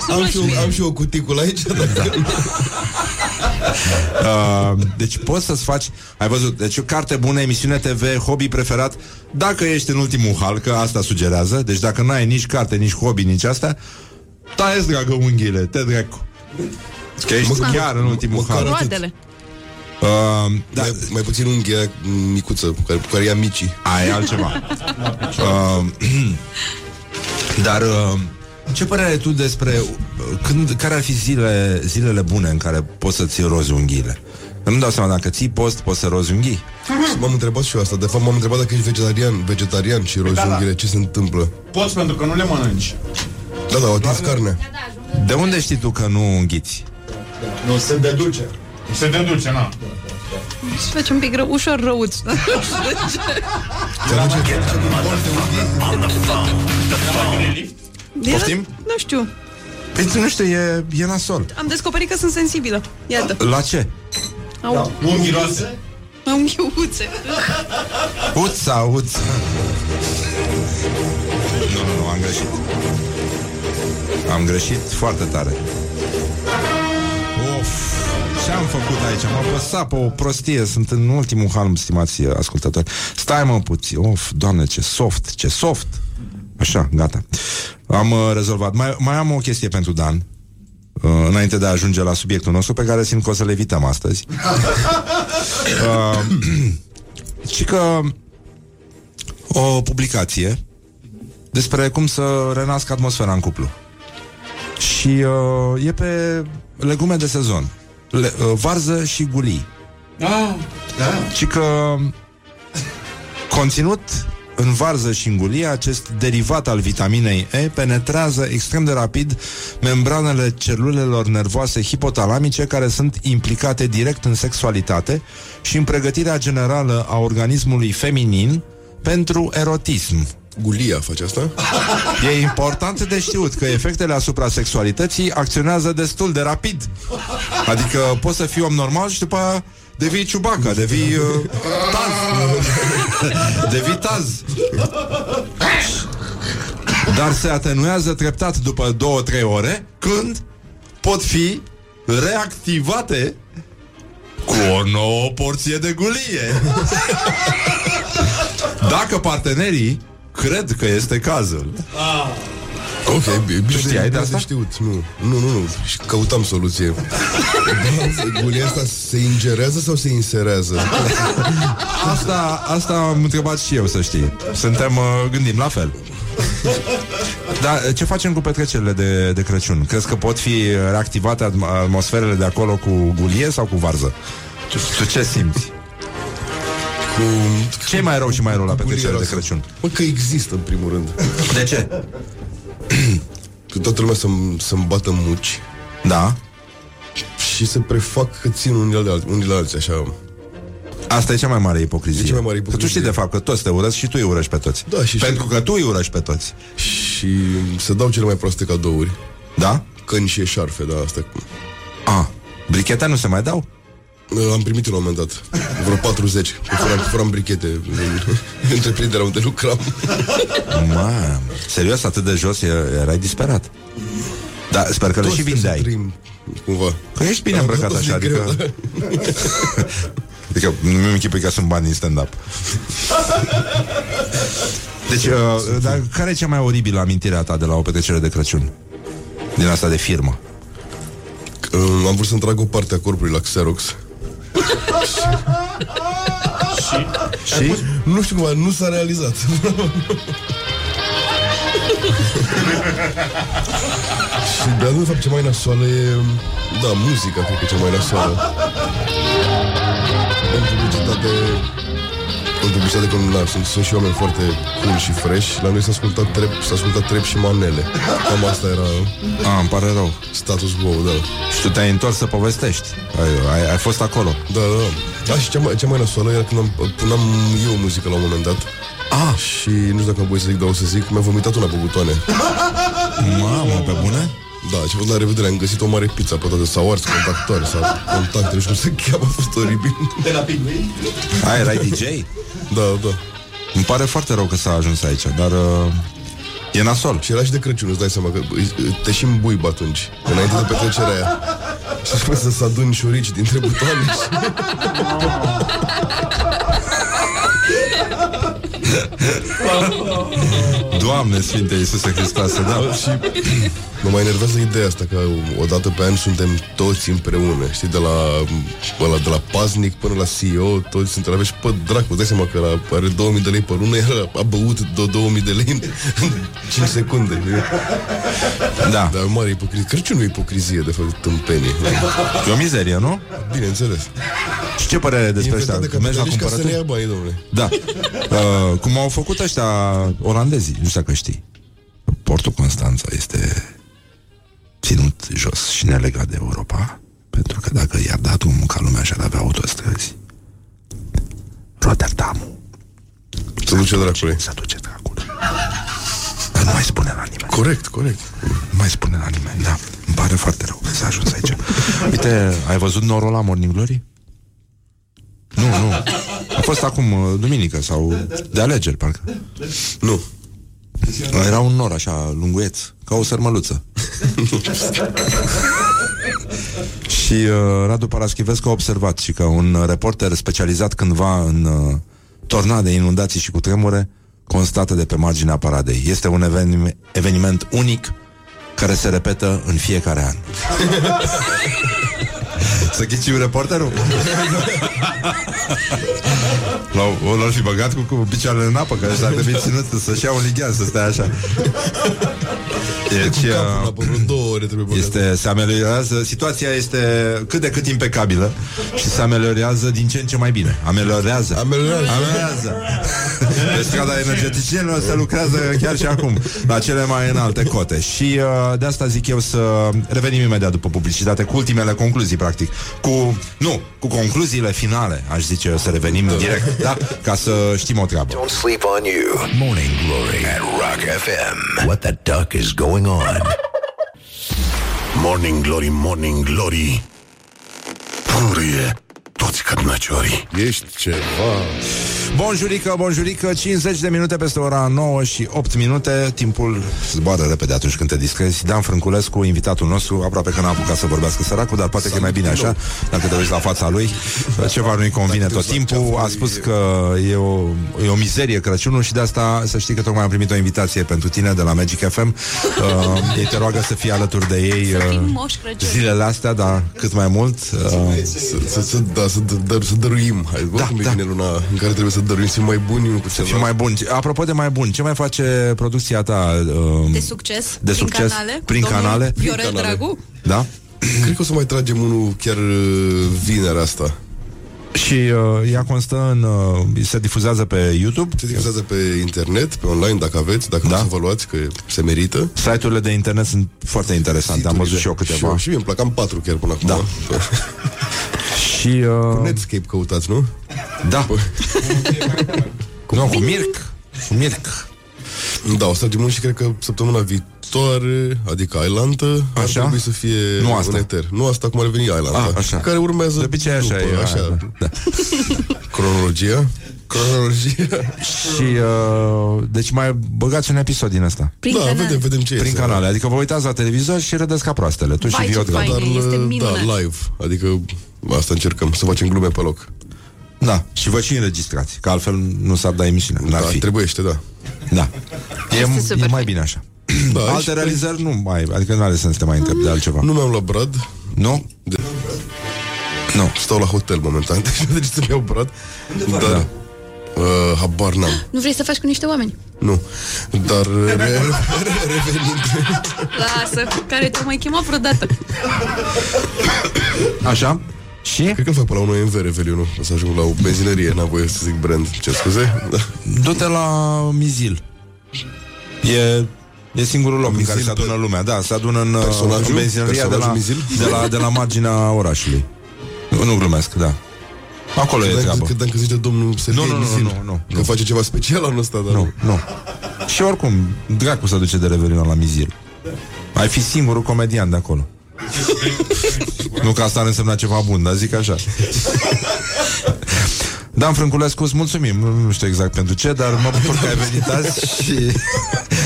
Am și, o, am și o cuticulă aici dacă... Da. Uh, deci poți să-ți faci Ai văzut, deci o carte bună, emisiune TV Hobby preferat. Dacă ești în ultimul hal, că asta sugerează Deci dacă n-ai nici carte, nici hobby, nici asta Taie dragă unghiile, te dracu. Că ești Mă- chiar în ultimul hal. roadele. uh, da, mai, mai puțin unghia micuță cu care, cu care ia micii. Aia e altceva. Uh, Dar uh, Ce părere ai tu despre uh, când, Care ar fi zile, zilele bune În care poți să-ți rozi unghiile Nu-mi dau seama, dacă ții post Poți să rozi unghii M-am întrebat și eu asta. De fapt, m-am întrebat dacă ești vegetarian, vegetarian și rozi Da, da. unghiile, ce se întâmplă. Poți pentru că nu le mănânci. Da, da, au atins carnea. De unde știi tu că nu înghiți? Nu, se deduce. Se deduce, na. să faci un pic rău, ușor răuț. Era- Poftim? Nu știu. Păi nu știu, e, e nasol Am descoperit că sunt sensibilă. Iată. La ce? Au Unghii roase? unghiuțe. Uța, uța Nu, nu, nu, am greșit Am greșit foarte tare Of, ce am făcut aici? M-am apăsat pe o prostie Sunt în ultimul halm, stimați ascultători Stai mă puțin, of, doamne, ce soft Ce soft Așa, gata. Am uh, rezolvat. Mai, mai am o chestie pentru Dan uh, Înainte de a ajunge la subiectul nostru Pe care simt că o să le evităm astăzi. Uh, Și că O publicație Despre cum să renască atmosfera în cuplu. Și uh, e pe legume de sezon. Le, uh, Varză și gulii. Ah, da. și că conținut în varză și în gulie, acest derivat al vitaminei E penetrează extrem de rapid membranele celulelor nervoase hipotalamice care sunt implicate direct în sexualitate și în pregătirea generală a organismului feminin pentru erotism. Gulia face asta? E important de știut că efectele asupra sexualității acționează destul de rapid. Adică poți să fii om normal și după aia devii ciubaca, devii uh, taz. devii taz. Dar se atenuează treptat după 2-3 ore când pot fi reactivate cu o nouă porție de gulie. Dacă partenerii cred că este cazul. Ok, bine, bine, știai de bine asta? știut. Nu, nu, nu, nu. Și căutam soluție. Da, Gulia asta se ingerează sau se inserează? Asta, asta am întrebat și eu, să știi. Suntem, uh, gândim la fel. Dar ce facem cu petrecerile de, de Crăciun? Crezi că pot fi reactivate atm- atmosferele de acolo cu gulie sau cu varză? Tu, tu ce simți? Cu... ce e mai rău și mai rău la petrecerile de Gulia Crăciun? Bă, că există, în primul rând. De ce? Că toată lumea să-mi, să-mi bată muci. Da. Și se prefac că țin unii la, unii la alții, așa. Asta e cea mai mare ipocrizie. E cea mai mare Că tu ipocrizie. știi de fapt că toți te urăsc și tu îi urăști pe toți. Da, și Pentru că tu îi urăști pe toți. Și se dau cele mai proaste cadouri. Da? Căni și eșarfe, da, asta cu... A, brichete nu se mai dau? Am primit la un moment dat Vreo 40 Furam, furam brichete în Întreprinderea unde lucram Mamă, serios, atât de jos e- erai disperat. Da, sper că le Toți și trebuie să vindeai. trăim, Cumva Că ești bine Da, îmbrăcat da, așa, e adică... greu, da. adică nu-mi închipui că sunt bani în stand-up. Deci, uh, dar care e cea mai oribilă amintire a ta de la o petrecere de Crăciun? Din asta de firmă. Uh, Am vrut să-mi trag o parte a corpului la Xerox Și? Și? Nu știu cum, nu s-a realizat Și de de fapt, ce mai nasoală e Da, muzica, cred că e cea mai nasoală În publicitate În publicitate, când na, sunt, sunt și oameni foarte cool și fresh La noi s-a ascultat trep, s-a ascultat trep și manele Cam asta era A, îmi pare rău. Status quo, da Și tu te-ai întors să povestești. Ai, ai, ai fost acolo. Da, da, da. Da, și cea mai, cea mai nasoală era când am, puneam eu muzică la un moment dat. Ah. Și nu știu dacă am voie să zic, dar o să zic, mi-a vomitat una pe butoane. Mamă, pe bune? Da, ce a fost la revedere, am găsit o mare pizza pe toate, s-au ars contactoare, sau contacte, nu știu cum se cheamă, a fost oribil. De la Pigmei? Ai, erai DJ? Da, da. Îmi pare foarte rău că s-a ajuns aici, dar uh, e nasol. Și era și de Crăciun, îți dai seama că îi- te și îmbuib atunci, înainte de petrecerea aia. Și spune să se aduni șorici dintre butoane și... Doamne Sfinte Iisuse Hristoase, da. Și mă mai enervează ideea asta că o dată pe an suntem toți împreună, știi, de la, ăla, de la paznic până la CEO, toți suntem la și pe dracu, îți dai seama că la, are 2000 de lei pe lună, iar a băut de 2000 de lei în 5 secunde. Da. Dar mare ipocrizie. Crăciunul e ipocrizie, de fapt, tâmpenie. E o mizerie, nu? Bineînțeles. Și ce părere ai despre ăștia? Inventat de Că mergi la capitaliști ca să ne ia cumpărături? banii, domnule. Da. Uh, cum au făcut ăștia olandezii, nu știu dacă știi. Portul Constanța este ținut jos și nelegat de Europa, pentru că dacă i-ar da drumul ca lumea și-ar avea autostrăzi, Rotterdamul Se duce dracului. se duce dracului. Dar nu mai spune la nimeni. Corect, corect. Nu mai spune la nimeni, da. Îmi pare foarte rău că s-a ajuns aici. Uite, ai văzut norul la Morning Glory? Nu, nu. A fost acum, uh, duminică, sau de alegeri, parcă. Nu. Era un nor așa, lunguieț, ca o sărmăluță. și uh, Radu Paraschivescu a observat și că un reporter specializat cândva în uh, tornade, inundații și cutremure constată de pe marginea paradei. Este un evenim- eveniment unic care se repetă în fiecare an. Să ghicim reporterul? L-au, l-au fi băgat cu, cu picioarele în apă, că s-ar trebui ținut să-și ia un lighean, să stea așa. Deci, Cu capul uh, la pe vreo două ore trebuie băgat. este, se ameliorează, situația este cât de cât impecabilă și se ameliorează din ce în ce mai bine. Ameliorează. Ameliorează. Ameliorează. Pe strada energeticienilor se lucrează chiar și acum la cele mai înalte cote. Și uh, de asta zic eu să revenim imediat după publicitate cu ultimele concluzii, practic. Cu, nu, cu concluziile finale, aș zice eu, să revenim direct, da? Ca să știm o treabă. Don't sleep on you. Morning Glory at Rock FM. What the duck is going on? Morning Glory, Morning Glory. Purie toți cărnăciorii Ești ceva Bonjurică, bonjurică, 50 de minute peste ora 9 și 8 minute. Timpul zboară repede atunci când te discrezi. Dan Frânculescu, invitatul nostru Aproape că n-a apucat să vorbească săracul Dar poate că e mai bine așa Dacă te uiți la fața lui. Ceva nu-i convine tot timpul. A spus că e o, e o mizerie Crăciunul Și de asta să știi că tocmai am primit o invitație Pentru tine de la Magic FM uh, Ei te roagă să fii alături de ei Să fim uh, moș Crăciun. Zilele astea, dar cât mai mult uh, să, să, să, da, să, dă, să dăruim. Hai, da, cum e da. vine luna în care trebuie să dorim să fim mai buni unul cu Să fim mai buni. Apropo de mai bun, ce mai face producția ta uh, De succes. de prin succes canale. prin Domnul canale? Viorel Prin canale. Dragu. Da? Cred că o să mai tragem unul chiar uh, vinerea asta. Și uh, ea constă în... Uh, se difuzează pe YouTube? Se difuzează pe internet, pe online, dacă aveți, dacă da. nu să vă luați, că se merită. Site-urile de internet sunt foarte interesante. Am văzut și eu Și, câteva. eu, și mie îmi plac, am patru chiar până acum. Da. Și... Uh, Cu Netscape căutați, nu? Da. nu, cu Mirc. Cu Mirc. Da, o să tragem unul și cred că săptămâna viitoare, adică Ailantă, ar Așa? trebui să fie Nu asta. un eter. Nu asta, cum ar veni Ailantă. Ah, așa. Care urmează De obicei așa după, e, așa. da. Cronologia. Cronologia. Și, uh, deci mai băgați un episod din asta. Prin da, canale. vedem, vedem ce Prin este. canale. Adică vă uitați la televizor și râdeți ca proastele. Tu și Vai, ce Viot fain. Gabor. Faine, este da, minunat. live. Adică asta încercăm, să facem glume pe loc. Da, și vă și înregistrați, că altfel nu s-ar da emisiunea. N-ar Da, fi. trebuiește, da. Da. Este E, super e mai fain. bine așa. da Alte și- realizări nu mai, adică nu are sens să te mai întrebi de altceva. Nu mi-am luat brad. Nu? De... Nu. Stau la hotel momentan, deci nu de ce să-mi iau brad. Dar, Da. uh, habar n-am. Nu vrei să faci cu niște oameni? Nu. Dar re, re, revenind Lasă, care te-au mai chemat vreodată. Așa? Și? Cred că fac pe la un OMV Revelionul O să ajung la o benzinărie, n-am voie să zic brand Ce scuze? Da. Du-te la Mizil. E, e singurul loc în Mizil care se adună pe- lumea. Da, se adună în, Personajul? în benzinăria de Personajul la, Mizil? de, la, de la marginea orașului. Nu, nu glumesc, da. Acolo e Credeam treabă. că, credeam că zice domnul Serghei Nu, nu, nu, Mizil, nu, nu, Că nu. face ceva special anul ăsta dar Nu, nu. Și oricum, dracu să duce de Revelion la Mizil. Ai fi singurul comedian de acolo. Nu că asta ar însemna ceva bun, dar zic așa. Dan Frânculescu, îți mulțumim. Nu știu exact pentru ce, dar mă bucur că ai venit azi Și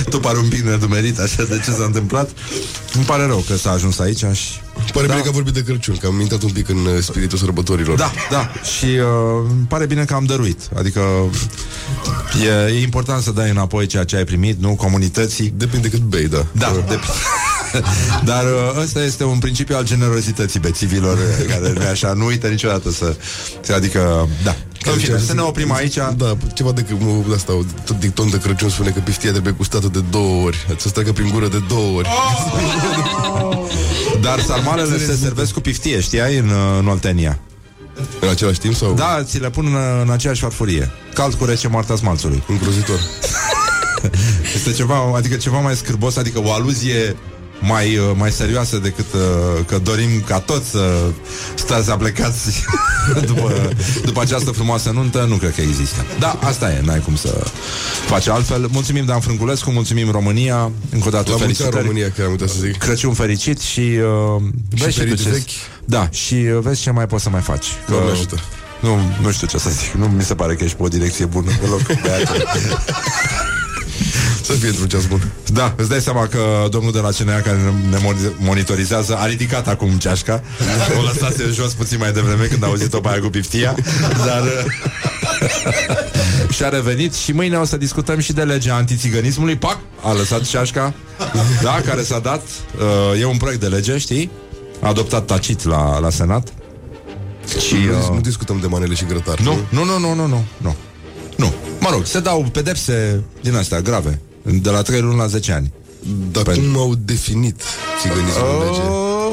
tu pari un pic nedumerit Așa de ce s-a întâmplat. Îmi pare rău că s-a ajuns aici și... Pare Da. bine că a vorbit de Crăciun Că am intrat un pic în uh, spiritul sărbătorilor. Da, da, și uh, îmi pare bine că am dăruit. Adică e, e important să dai înapoi ceea ce ai primit Nu? Comunității. Depinde cât bei, da. Da, depinde Dar uh, ăsta este un principiu al generozității bețivilor uh, Care nu e așa, nu uită niciodată să... Adică, da. În fine, să ne oprim aici. Da, ceva de, de asta, tot dicton de Crăciun spune că piftia trebuie gustată de două ori. Să treacă prin gură de două ori. Dar sarmalele se servesc cu piftie, știai, în, uh, în Oltenia. În același timp sau? Da, ți le pun în, în aceeași farfurie. Cald cu rece moartea smalțului. Îngrozitor? Este ceva, adică ceva mai scârbos Adică o aluzie mai, uh, mai serioasă decât uh, că dorim ca toți să stați aplecați după, după această frumoasă nuntă, nu cred că există. Da, asta e, n-ai cum să faci altfel. Mulțumim Dan Frânculescu, mulțumim România, încă o dată La mulți ani felicitări. România, chiar am uitat să zic Crăciun fericit și, uh, vezi și tu ferit ce... vechi. Da, și uh, vezi ce mai poți să mai faci. Că, Doamne ajută. nu, nu știu ce să zic. Nu mi se pare că ești pe o direcție bună deloc. băiatule. Să fie într-un ceas bun Da, îți dai seama că domnul de la CNA care ne moni- monitorizează a ridicat acum ceașca. O lăsase jos puțin mai devreme când a auzit-o pe aia cu piftia, dar uh, și-a revenit și mâine o să discutăm și de legea antițiganismului. Pac, a lăsat ceașca, da, care s-a dat. Uh, e un proiect de lege, știi? A adoptat tacit la, la Senat. Și, nu, uh, nu discutăm de manele și grătar nu, nu, nu, nu, nu, nu, nu. Nu. Mă rog, se dau pedepse din astea grave. De la 3 luni la 10 ani. Dar Pentru- cum au definit țiganismul în lege?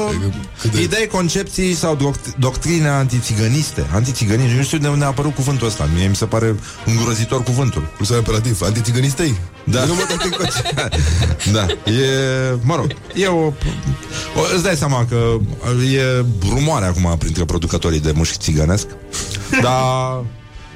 Adică cât de- Idei, concepții sau doct- doctrine antițiganiste Antițiganism, nu știu de unde a apărut cuvântul ăsta Mie mi se pare îngrozitor cuvântul Nu s-a operativ, antițiganistei Da. Nu mă dau în coace. Da, e, mă rog, e o, o Îți dai seama că e rumoare acum printre producătorii de mușchi țigănesc Dar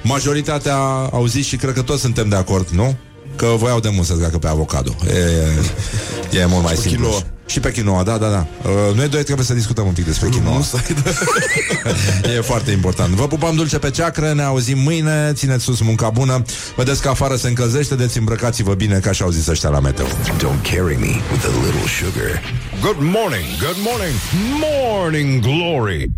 majoritatea au zis și cred că toți suntem de acord, nu? Că voiau de mult să treacă pe avocado E, e, e mult mai pe simplu quinoa. Și pe quinoa, da, da, da uh, Noi doi trebuie să discutăm un pic despre quinoa Nu să da. E foarte important. Vă pupăm dulce pe ceacră, ne auzim mâine, țineți sus munca bună. Vedeți că afară se încălzește, deci îmbrăcați-vă bine, ca așa au zis ăștia la meteo. Don't carry me with a little sugar. Good morning, good morning, Morning Glory